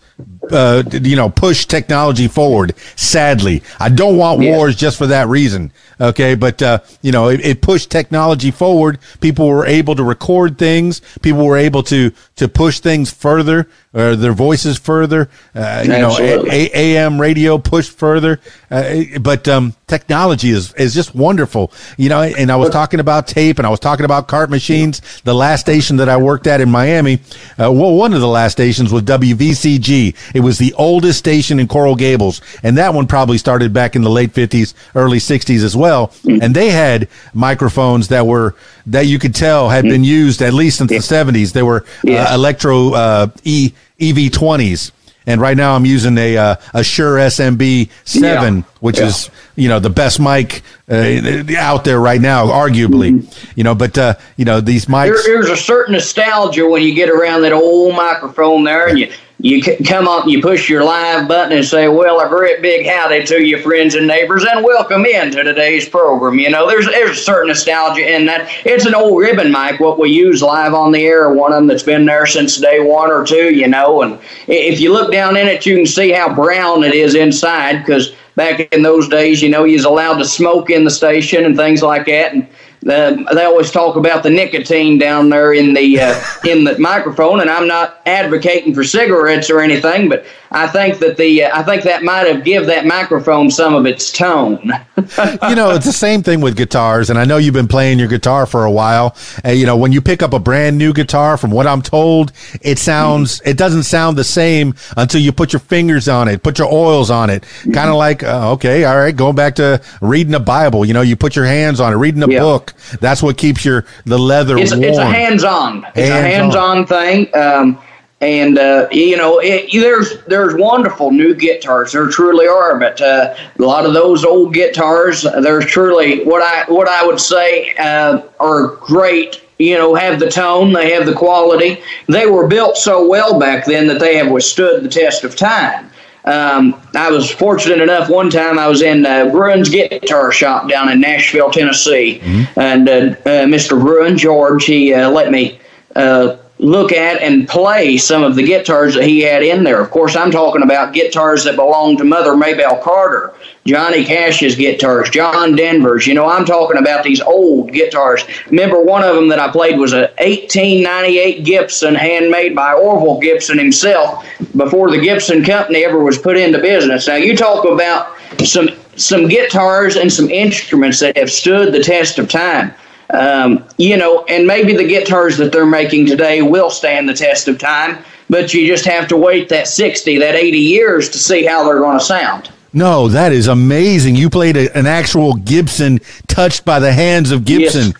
uh, you know, push technology forward. Sadly, I don't want Yeah. wars just for that reason. Okay, but uh, you know, it, it pushed technology forward. People were able to record things. People were able to to push things further, or their voices further. Uh, you know, Absolutely. a- a- AM radio pushed further. Uh, but um, technology is is just wonderful. You know, and I was talking about tape, and I was talking about cart machines. The last station that I worked at in Miami, uh, well, one of the last stations was WVCG. It was the oldest station in Coral Gables, and that one probably started back in the late fifties, early sixties as well. And they had microphones that were that you could tell had been used at least since the seventies. They were Yes. uh, electro uh, e EV twenties. And right now I'm using a uh, a Shure SMB seven, Yeah. which Yeah. is you know the best mic uh, out there right now, arguably. You know, but uh, you know these mics. There, there's a certain nostalgia when you get around that old microphone there, and you you come up you push your live button and say, "Well, a great big howdy to you, friends and neighbors, and welcome into today's program." You know, there's there's a certain nostalgia in that. It's an old ribbon mic, what we use live on the air, one of them that's been there since day one or two. You know, and if you look down in it, you can see how brown it is inside because back in those days, you know, you was allowed to smoke in the station and things like that, and uh, they always talk about the nicotine down there in the uh, in the microphone, and I'm not advocating for cigarettes or anything, but I think that the uh, I think that might have give that microphone some of its tone. you know, it's the same thing with guitars, and I know you've been playing your guitar for a while. And you know, when you pick up a brand new guitar, from what I'm told, it sounds it doesn't sound the same until you put your fingers on it, put your oils on it. Kind of like, uh, okay, all right, going back to reading a Bible. You know, you put your hands on it, reading a Yeah. book. That's what keeps your the leather it's, warm. it's a hands-on. It's a Hands-on. hands-on thing um, and uh, you know it, there's there's wonderful new guitars. There truly are but uh, a lot of those old guitars there's truly what i what i would say uh, are great you know have the tone they have the quality. They were built so well back then that they have withstood the test of time um, I was fortunate enough one time I was in uh, Gruhn's Guitar Shop down in Nashville, Tennessee, and uh, uh, Mr. Bruin George he uh, let me uh, look at and play some of the guitars that he had in there. Of course, I'm talking about guitars that belonged to Mother Maybelle Carter, Johnny Cash's guitars, John Denver's. You know, I'm talking about these old guitars. Remember, one of them that I played was a 1898 Gibson, handmade by Orville Gibson himself, before the Gibson Company ever was put into business. Now, you talk about some some guitars and some instruments that have stood the test of time. Um, you know, and maybe the guitars that they're making today will stand the test of time, but you just have to wait that 60, that 80 years to see how they're going to sound. No, that is amazing. You played a, an actual Gibson touched by the hands of Gibson.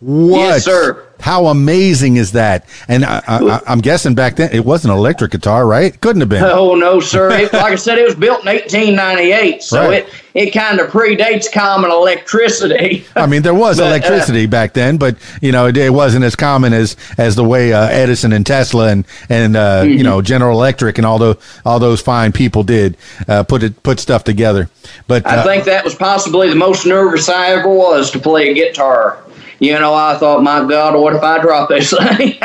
What? Yes, sir. How amazing is that? And I, I, I'm guessing back then it was an electric guitar, right? Couldn't have been. Oh no, sir! It, like I said, it was built in 1898, so Right. it it kind of predates common electricity. I mean, there was But, uh, electricity back then, but you know, it, it wasn't as common as as the way uh, Edison and Tesla and and uh, Mm-hmm. you know General Electric and all those all those fine people did uh, put it put stuff together. But I uh, think that was possibly the most nervous I ever was to play a guitar. You know, I thought, my God, what if I drop this thing?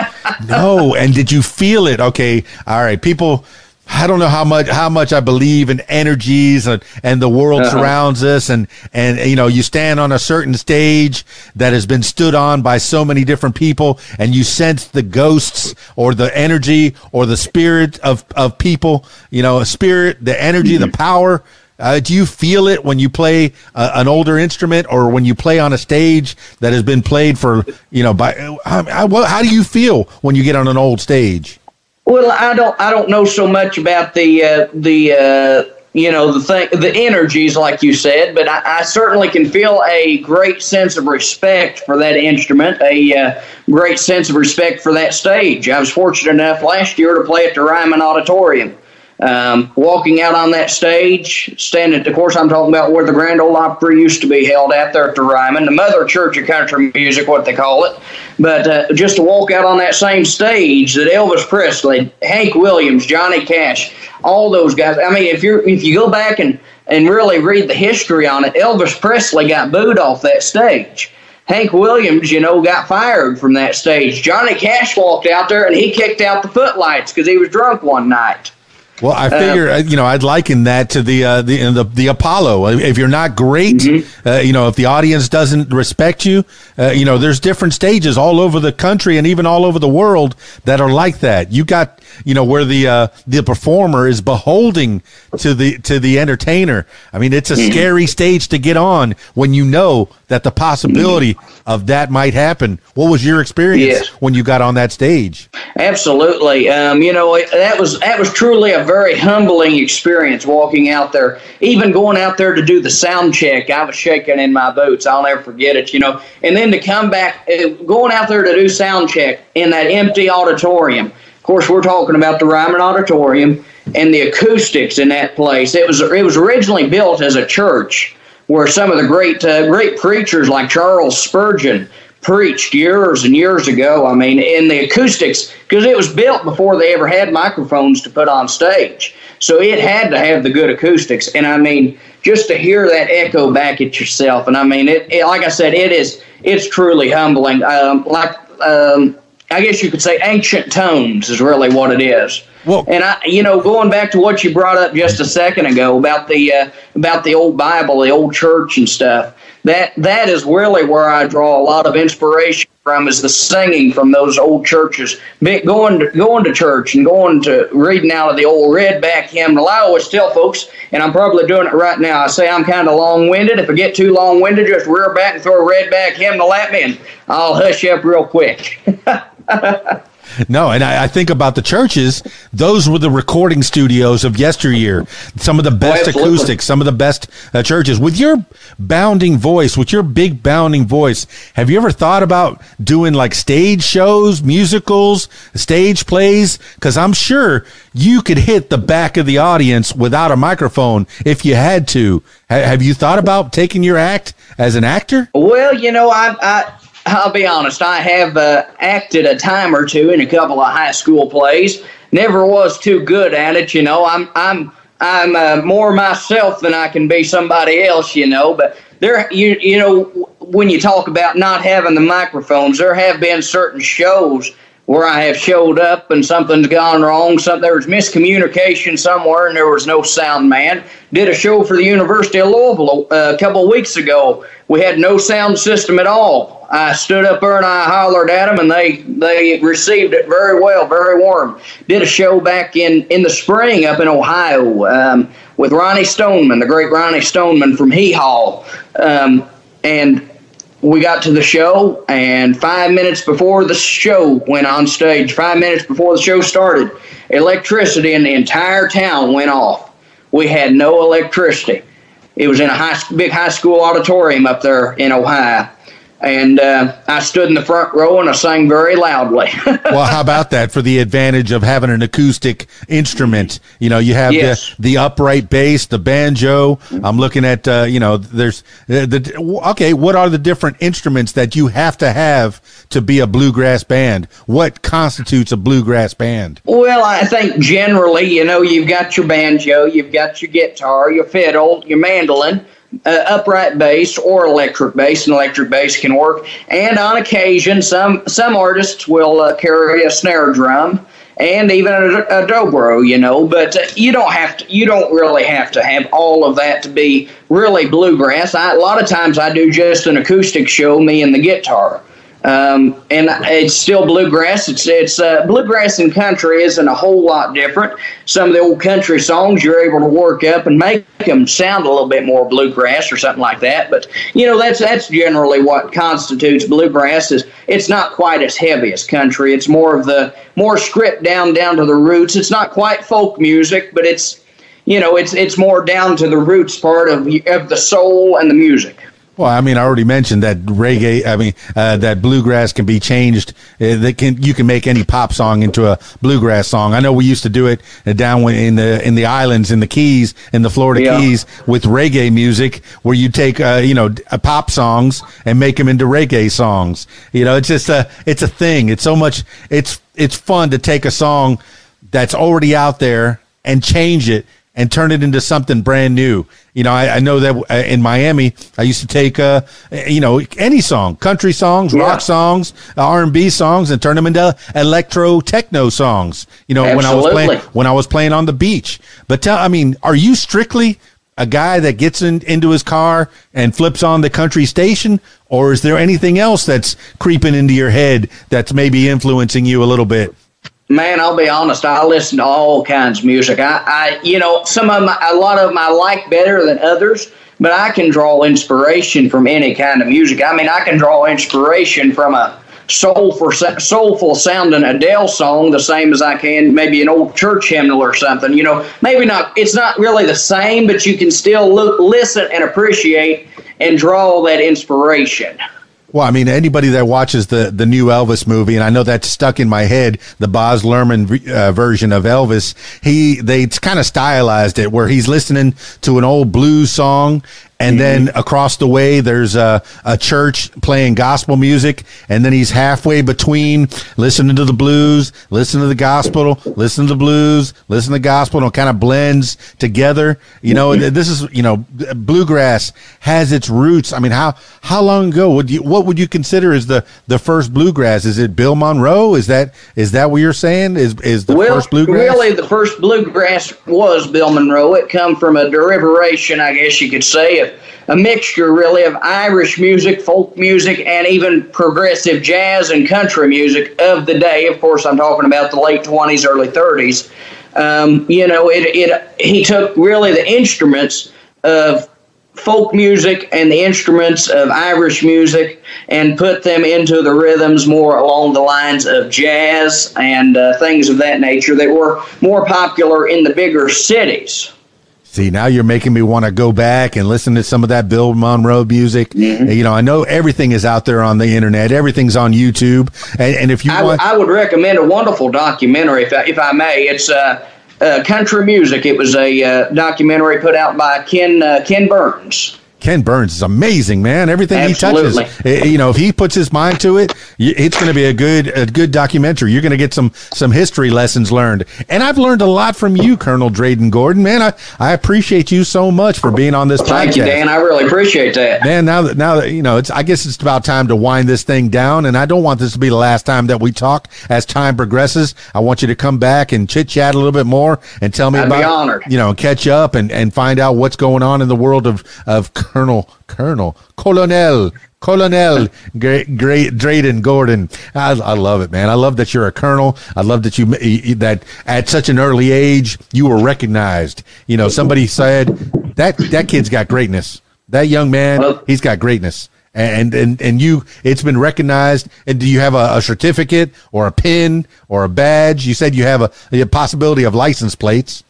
no, and did you feel it? Okay, all right, people. I don't know how much how much I believe in energies and, and the world Uh-huh. surrounds us and and you know you stand on a certain stage that has been stood on by so many different people and you sense the ghosts or the energy or the spirit of of people you know a spirit the energy the power uh, do you feel it when you play uh, an older instrument or when you play on a stage that has been played for you know by how, how, do you feel when you get on an old stage Well, I don't. I don't know so much about the uh, the uh, you know the thing, the energies, like you said, but I, I certainly can feel a great sense of respect for that instrument, a uh, great sense of respect for that stage. I was fortunate enough last year to play at the Ryman Auditorium. Um, walking out on that stage, standing, of course, I'm talking about where the Grand Ole Opry used to be held at there at the Ryman, the Mother Church of Country Music, what they call it. But uh, just to walk out on that same stage that Elvis Presley, Hank Williams, Johnny Cash, all those guys. I mean, if you if you go back and and really read the history on it, Elvis Presley got booed off that stage. Hank Williams, you know, got fired from that stage. Johnny Cash walked out there and he kicked out the footlights because he was drunk one night. Well, I figure uh, you know I'd liken that to the uh, the, the the Apollo. If you're not great, mm-hmm. uh, you know, if the audience doesn't respect you, uh, you know, there's different stages all over the country and even all over the world that are like that. You got you know where the uh, the performer is beholding to the to the entertainer. I mean, it's a mm-hmm. scary stage to get on when you know that the possibility mm-hmm. of that might happen. What was your experience yes. when you got on that stage? Absolutely. Um, you know, that was that was truly a very humbling experience walking out there. Even going out there to do the sound check, I was shaking in my boots. I'll never forget it. You know, and then to come back, uh, going out there to do sound check in that empty auditorium. Of course, we're talking about the Ryman Auditorium and the acoustics in that place. It was it was originally built as a church where some of the great uh, great preachers like Charles Spurgeon preached years and years ago. I mean, in the acoustics, because it was built before they ever had microphones to put on stage. So it had to have the good acoustics. And I mean, just to hear that echo back at yourself, and I mean, it, it like I said, it is, it's truly humbling. Um, like, um, I guess you could say ancient tones is really what it is. Well, and I, you know, going back to what you brought up just a second ago about the uh, about the old Bible, the old church and stuff that that is really where I draw a lot of inspiration from is the singing from those old churches. Going to, going to church and going to reading out of the old redback hymnal. I always tell folks, and I'm probably doing it right now. I say I'm kind of long winded. If I get too long winded, just rear back and throw a redback hymnal at me, and I'll hush you up real quick. No, and I, I, think about the churches; those were the recording studios of yesteryear. Some of the best oh, acoustics, some of the best uh, churches. With your bounding voice, with your big bounding voice, have you ever thought about doing like stage shows, musicals, stage plays? Because I'm sure you could hit the back of the audience without a microphone if you had to. have you thought about taking your act as an actor? Well, you know, I, I I'll be honest, I have uh, acted a time or two in a couple of high school plays. Never was too good at it, you know. I'm I'm I'm uh, more myself than I can be somebody else, you know. But there, you you know, when you talk about not having the microphones, there have been certain shows where I have showed up and something's gone wrong. Some there was miscommunication somewhere, and there was no sound man. Did a show for the University of Louisville uh, a couple of weeks ago. We had no sound system at all. I stood up there and I hollered at them, and they they received it very well, very warm. Did a show back in in the spring up in Ohio um, with Ronnie Stoneman, the great Ronnie Stoneman from Hee Haw, um, and we got to the show, and five minutes before the show went on stage, five minutes before the show started, electricity in the entire town went off. We had no electricity. It was in a high, big high school auditorium up there in Ohio and uh, I stood in the front row and I sang very loudly. well, how about that for the advantage of having an acoustic instrument? You know, you have yes. the, the upright bass, the banjo. I'm looking at, uh, you know, there's uh, the okay. What are the different instruments that you have to have to be a bluegrass band? What constitutes a bluegrass band? Well, I think generally, you know, you've got your banjo, you've got your guitar, your fiddle, your mandolin uh, upright bass or electric bass, and electric bass can work. And on occasion, some some artists will uh, carry a snare drum and even a, a dobro, you know. But uh, you don't have to. You don't really have to have all of that to be really bluegrass. I, a lot of times, I do just an acoustic show, me and the guitar. Um, and it's still bluegrass. It's it's uh, bluegrass and country isn't a whole lot different. Some of the old country songs you're able to work up and make them sound a little bit more bluegrass or something like that. But you know that's that's generally what constitutes bluegrass. Is it's not quite as heavy as country. It's more of the more stripped down down to the roots. It's not quite folk music, but it's you know it's it's more down to the roots part of of the soul and the music. Well, I mean, I already mentioned that reggae. I mean, uh, that bluegrass can be changed. Uh, that can you can make any pop song into a bluegrass song. I know we used to do it down in the in the islands, in the Keys, in the Florida yeah. Keys, with reggae music, where you take uh, you know pop songs and make them into reggae songs. You know, it's just a it's a thing. It's so much. It's it's fun to take a song that's already out there and change it and turn it into something brand new. You know, I, I know that uh, in Miami, I used to take, uh, you know, any song, country songs, Yeah. rock songs, R and B songs, and turn them into electro techno songs. You know, when I was playing when I was playing on the beach. But tell, I mean, are you strictly a guy that gets in, into his car and flips on the country station, or is there anything else that's creeping into your head that's maybe influencing you a little bit? Man, I'll be honest. I listen to all kinds of music. I, I you know, some of my, a lot of them I like better than others, but I can draw inspiration from any kind of music. I mean, I can draw inspiration from a soulful, soulful sounding Adele song, the same as I can maybe an old church hymnal or something. You know, maybe not. It's not really the same, but you can still look, listen, and appreciate and draw that inspiration. Well, I mean, anybody that watches the, the new Elvis movie, and I know that's stuck in my head, the Baz Luhrmann uh, version of Elvis, he they kind of stylized it where he's listening to an old blues song, and then across the way there's a, a church playing gospel music, and then he's halfway between listening to the blues, listening to the gospel, listening to the blues, listening to the gospel, and it kind of blends together. You know, this is you know, bluegrass has its roots. I mean, how how long ago would you what would you consider as the the first bluegrass? Is it Bill Monroe? Is that is that what you're saying? Is is the well, first bluegrass? really, the first bluegrass was Bill Monroe. It come from a derivation, I guess you could say, of a mixture, really, of Irish music, folk music, and even progressive jazz and country music of the day. Of course, I'm talking about the late 20s, early 30s. Um, you know, it, it he took really the instruments of folk music and the instruments of Irish music and put them into the rhythms more along the lines of jazz and uh, things of that nature that were more popular in the bigger cities. See, now you're making me want to go back and listen to some of that Bill Monroe music. Mm-hmm. You know, I know everything is out there on the internet. Everything's on YouTube. And, and if you I, want, I would recommend a wonderful documentary, if I, if I may. It's uh, uh, country music. It was a uh, documentary put out by Ken uh, Ken Burns. Ken Burns is amazing, man. Everything Absolutely. he touches, eh, you know, if he puts his mind to it, it's going to be a good, a good documentary. You're going to get some, some history lessons learned. And I've learned a lot from you, Colonel Dreyden Gordon. Man, I, I appreciate you so much for being on this Thank podcast. you, Dan. I really appreciate that. Man, now that now that you know, it's I guess it's about time to wind this thing down, and I don't want this to be the last time that we talk. As time progresses, I want you to come back and chit chat a little bit more and tell me I'd about you know, catch up and and find out what's going on in the world of of Colonel Colonel Colonel. Colonel Great Great Dreyden Gordon, I, I love it, man. I love that you're a colonel. I love that you that at such an early age you were recognized. You know, somebody said that that kid's got greatness. That young man, he's got greatness. And, and, and you, it's been recognized. And do you have a, a certificate or a pin or a badge? You said you have a, a possibility of license plates.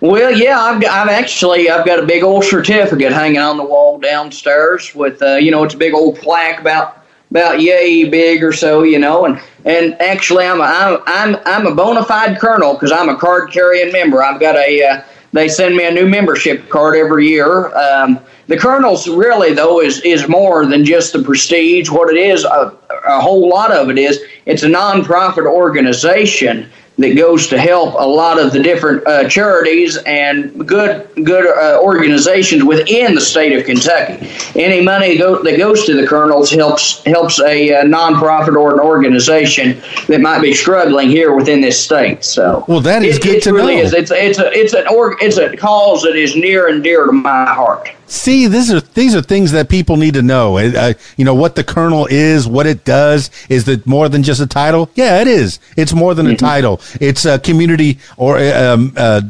Well, yeah, I've I've actually I've got a big old certificate hanging on the wall downstairs with uh, you know it's a big old plaque about about yay big or so you know and and actually I'm a, I'm I'm I'm a bona fide colonel because I'm a card carrying member. I've got a uh, they send me a new membership card every year. Um, the colonels really though is is more than just the prestige. What it is, a, a whole lot of it is it's a nonprofit organization that goes to help a lot of the different uh, charities and good good uh, organizations within the state of Kentucky. Any money go, that goes to the colonels helps helps a uh, nonprofit or an organization that might be struggling here within this state. So Well, that is it, good it to really know. Is. It's it's a it's an org, it's a cause that is near and dear to my heart. See, these are these are things that people need to know. Uh, you know what the colonel is, what it does. Is it more than just a title? Yeah, it is. It's more than a title. It's a community or um, uh,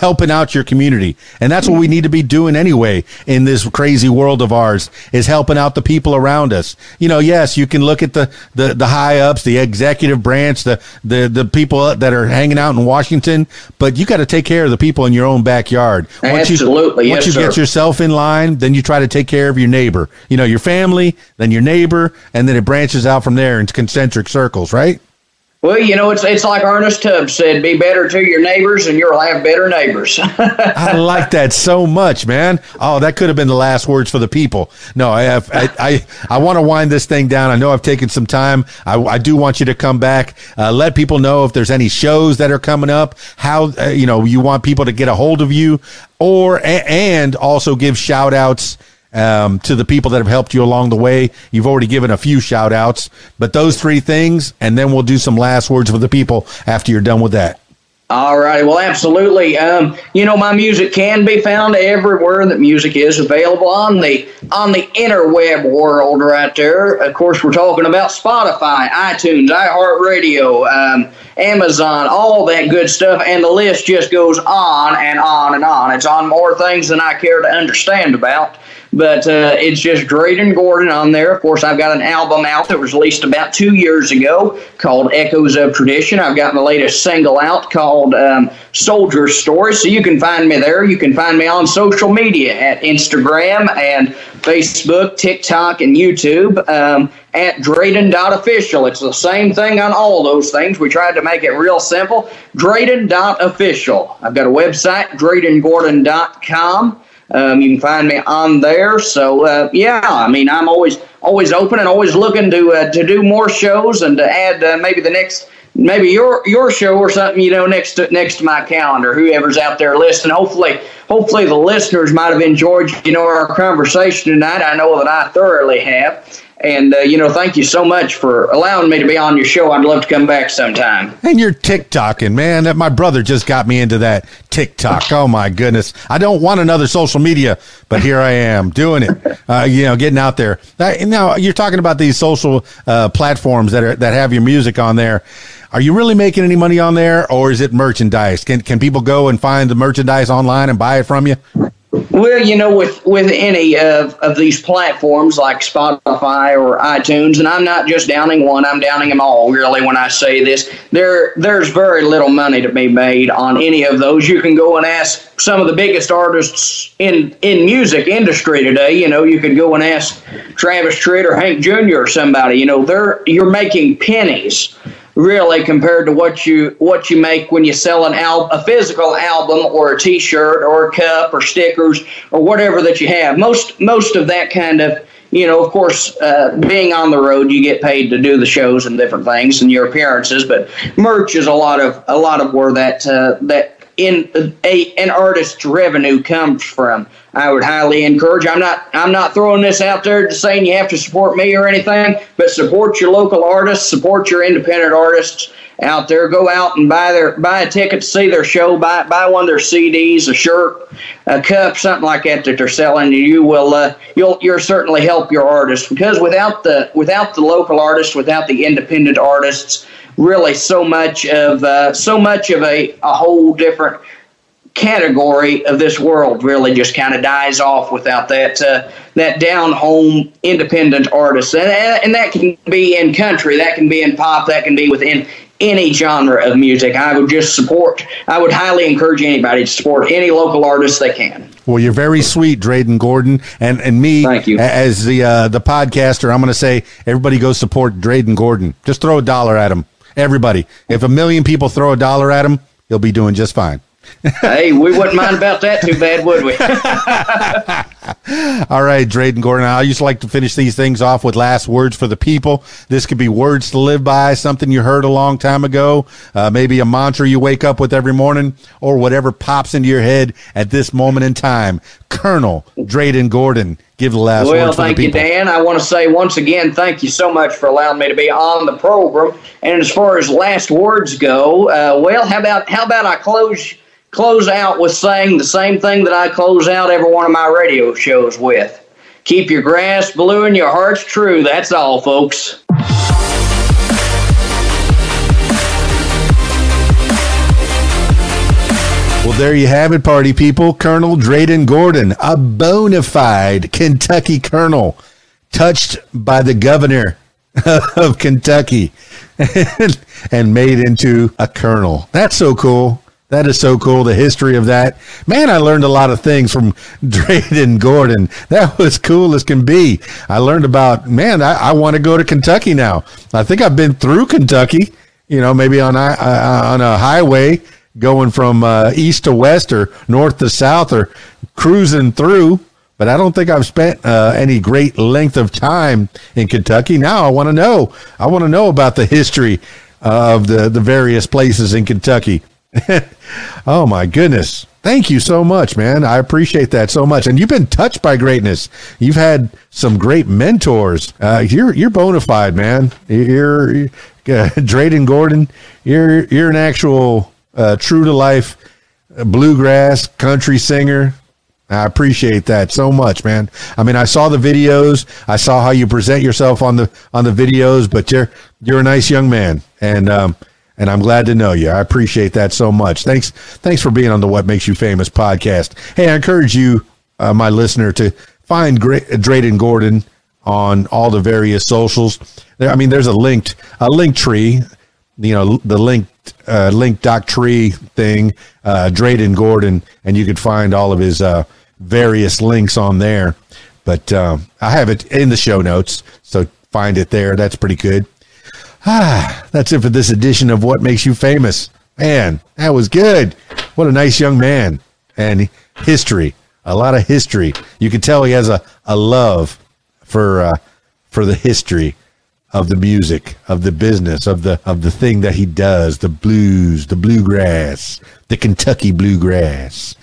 helping out your community, and that's what we need to be doing anyway in this crazy world of ours. Is helping out the people around us. You know, yes, you can look at the the, the high ups, the executive branch, the the the people that are hanging out in Washington, but you got to take care of the people in your own backyard. Once you- Absolutely, once yes, you get yourself in line, then you try to take care of your neighbor. You know, your family, then your neighbor, and then it branches out from there into concentric circles, right? Well, you know, it's it's like Ernest Tubbs said: "Be better to your neighbors, and you'll have better neighbors." I like that so much, man. Oh, that could have been the last words for the people. No, I have, I I, I want to wind this thing down. I know I've taken some time. I, I do want you to come back. Uh, let people know if there's any shows that are coming up. How uh, you know you want people to get a hold of you, or and also give shout outs um, to the people that have helped you along the way. You've already given a few shout outs, but those three things, and then we'll do some last words for the people after you're done with that. All right. Well, absolutely. Um, you know, my music can be found everywhere that music is available on the on the interweb world, right there. Of course, we're talking about Spotify, iTunes, iHeartRadio, um, Amazon, all that good stuff, and the list just goes on and on and on. It's on more things than I care to understand about. But uh, it's just Dreyden Gordon on there. Of course, I've got an album out that was released about two years ago called Echoes of Tradition. I've got my latest single out called um, Soldier Story. So you can find me there. You can find me on social media at Instagram and Facebook, TikTok, and YouTube um, at Dreyden.official. It's the same thing on all those things. We tried to make it real simple. Dreyden.official. I've got a website, DreydenGordon.com. Um, you can find me on there. So uh, yeah, I mean, I'm always always open and always looking to uh, to do more shows and to add uh, maybe the next maybe your your show or something you know next to next to my calendar. Whoever's out there listening, hopefully hopefully the listeners might have enjoyed you know our conversation tonight. I know that I thoroughly have. And, uh, you know, thank you so much for allowing me to be on your show. I'd love to come back sometime. And you're TikToking, man. That my brother just got me into that TikTok. Oh my goodness. I don't want another social media, but here I am doing it. Uh, you know, getting out there. now you're talking about these social uh, platforms that are, that have your music on there. Are you really making any money on there or is it merchandise? Can, can people go and find the merchandise online and buy it from you? Well, you know, with with any of, of these platforms like Spotify or iTunes, and I'm not just downing one; I'm downing them all. Really, when I say this, there there's very little money to be made on any of those. You can go and ask some of the biggest artists in in music industry today. You know, you could go and ask Travis Tritt or Hank Jr. or somebody. You know, they're you're making pennies really compared to what you what you make when you sell an al- a physical album or a t-shirt or a cup or stickers or whatever that you have. Most most of that kind of you know of course uh, being on the road you get paid to do the shows and different things and your appearances but merch is a lot of a lot of where that uh, that in a an artist's revenue comes from. I would highly encourage. I'm not I'm not throwing this out there to saying you have to support me or anything, but support your local artists, support your independent artists out there. Go out and buy their buy a ticket to see their show. Buy buy one of their CDs, a shirt, a cup, something like that that they're selling. You will uh, you'll you'll certainly help your artist because without the without the local artists, without the independent artists really so much of uh, so much of a, a whole different category of this world really just kind of dies off without that uh, that down home independent artist and, and that can be in country that can be in pop that can be within any genre of music i would just support i would highly encourage anybody to support any local artist they can well, you're very sweet, Dreyden Gordon, and and me Thank you. as the uh, the podcaster. I'm going to say everybody go support Dreyden Gordon. Just throw a dollar at him. Everybody. If a million people throw a dollar at him, he'll be doing just fine. hey, we wouldn't mind about that too bad, would we? All right, Dreyden Gordon. I used to like to finish these things off with last words for the people. This could be words to live by, something you heard a long time ago, uh, maybe a mantra you wake up with every morning, or whatever pops into your head at this moment in time. Colonel Dreyden Gordon, give the last well, words the thank you. Dan. I want to say once again, thank you so much for allowing me to be on the program. And as far as last words go, uh, well, how about how about I close close out with saying the same thing that I close out every one of my radio shows with. Keep your grass blue and your hearts true. That's all, folks. Well, there you have it, party people. Colonel Dreyden Gordon, a bona fide Kentucky colonel, touched by the governor of Kentucky and made into a colonel. That's so cool. That is so cool. The history of that. Man, I learned a lot of things from Dreyden Gordon. That was cool as can be. I learned about, man, I, I want to go to Kentucky now. I think I've been through Kentucky you know, maybe on uh, on a highway going from uh, east to west or north to south or cruising through. But I don't think I've spent uh, any great length of time in Kentucky. Now I want to know. I want to know about the history of the, the various places in Kentucky. oh my goodness. Thank you so much, man. I appreciate that so much. And you've been touched by greatness. You've had some great mentors. Uh, you're you're bona fide, man. You're, you're uh, Dreyden Gordon. You're you're an actual uh, true to life bluegrass country singer. I appreciate that so much, man. I mean, I saw the videos. I saw how you present yourself on the on the videos, but you're you're a nice young man, and um, and I'm glad to know you. I appreciate that so much. Thanks, thanks for being on the What Makes You Famous podcast. Hey, I encourage you, uh, my listener, to find Gra- Dreyden Gordon on all the various socials. There, I mean, there's a linked a link tree, you know, the linked uh, link doc tree thing, uh, Dreyden Gordon, and you could find all of his uh, various links on there. But um, I have it in the show notes, so find it there. That's pretty good. Ah, that's it for this edition of What Makes You Famous. Man, that was good. What a nice young man. And history, a lot of history. You can tell he has a, a love for uh, for the history of the music, of the business, of the of the thing that he does, the blues, the bluegrass, the Kentucky bluegrass.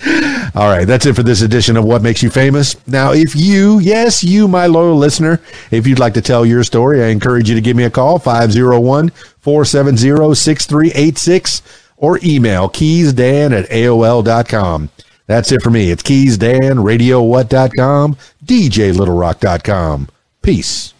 All right, that's it for this edition of What Makes You Famous. Now, if you, yes, you, my loyal listener, if you'd like to tell your story, I encourage you to give me a call, 501 470 6386, or email keysdan at AOL.com. That's it for me. It's keysdan, radiowhat.com, djlittlerock.com. Peace.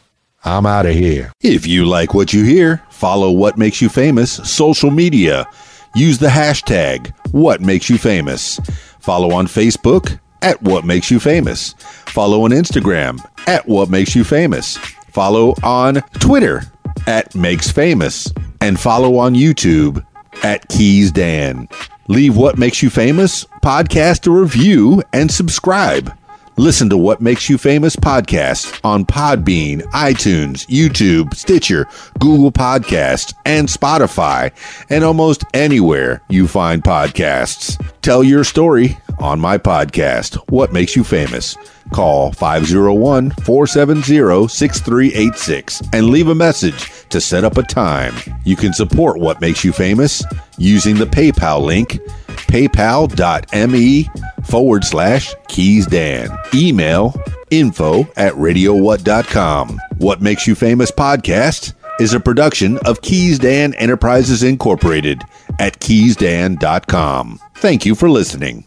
I'm out of here. If you like what you hear, follow What Makes You Famous social media. Use the hashtag What Makes You Famous. Follow on Facebook at What Makes You Famous. Follow on Instagram at What Makes You Famous. Follow on Twitter at Makes Famous. And follow on YouTube at Keys Dan. Leave What Makes You Famous podcast a review and subscribe. Listen to What Makes You Famous podcast on Podbean, iTunes, YouTube, Stitcher, Google Podcasts, and Spotify, and almost anywhere you find podcasts. Tell your story on my podcast, What Makes You Famous. Call 501 470 6386 and leave a message to set up a time. You can support What Makes You Famous using the PayPal link, paypal.me forward slash Keys Dan. Email info at radiowhat.com. What Makes You Famous podcast is a production of Keys Dan Enterprises Incorporated at keysdan.com. Thank you for listening.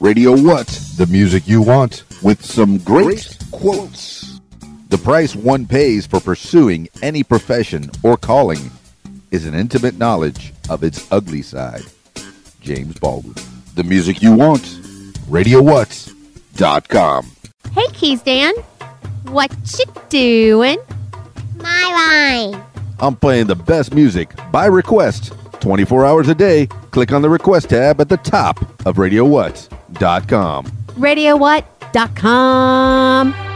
Radio What? The music you want with some great quotes. The price one pays for pursuing any profession or calling is an intimate knowledge of its ugly side. James Baldwin. The music you want. RadioWhat.com. Hey, Keys Dan. What you doing? My line. I'm playing the best music by request 24 hours a day. Click on the request tab at the top of RadioWhat.com. RadioWhat.com.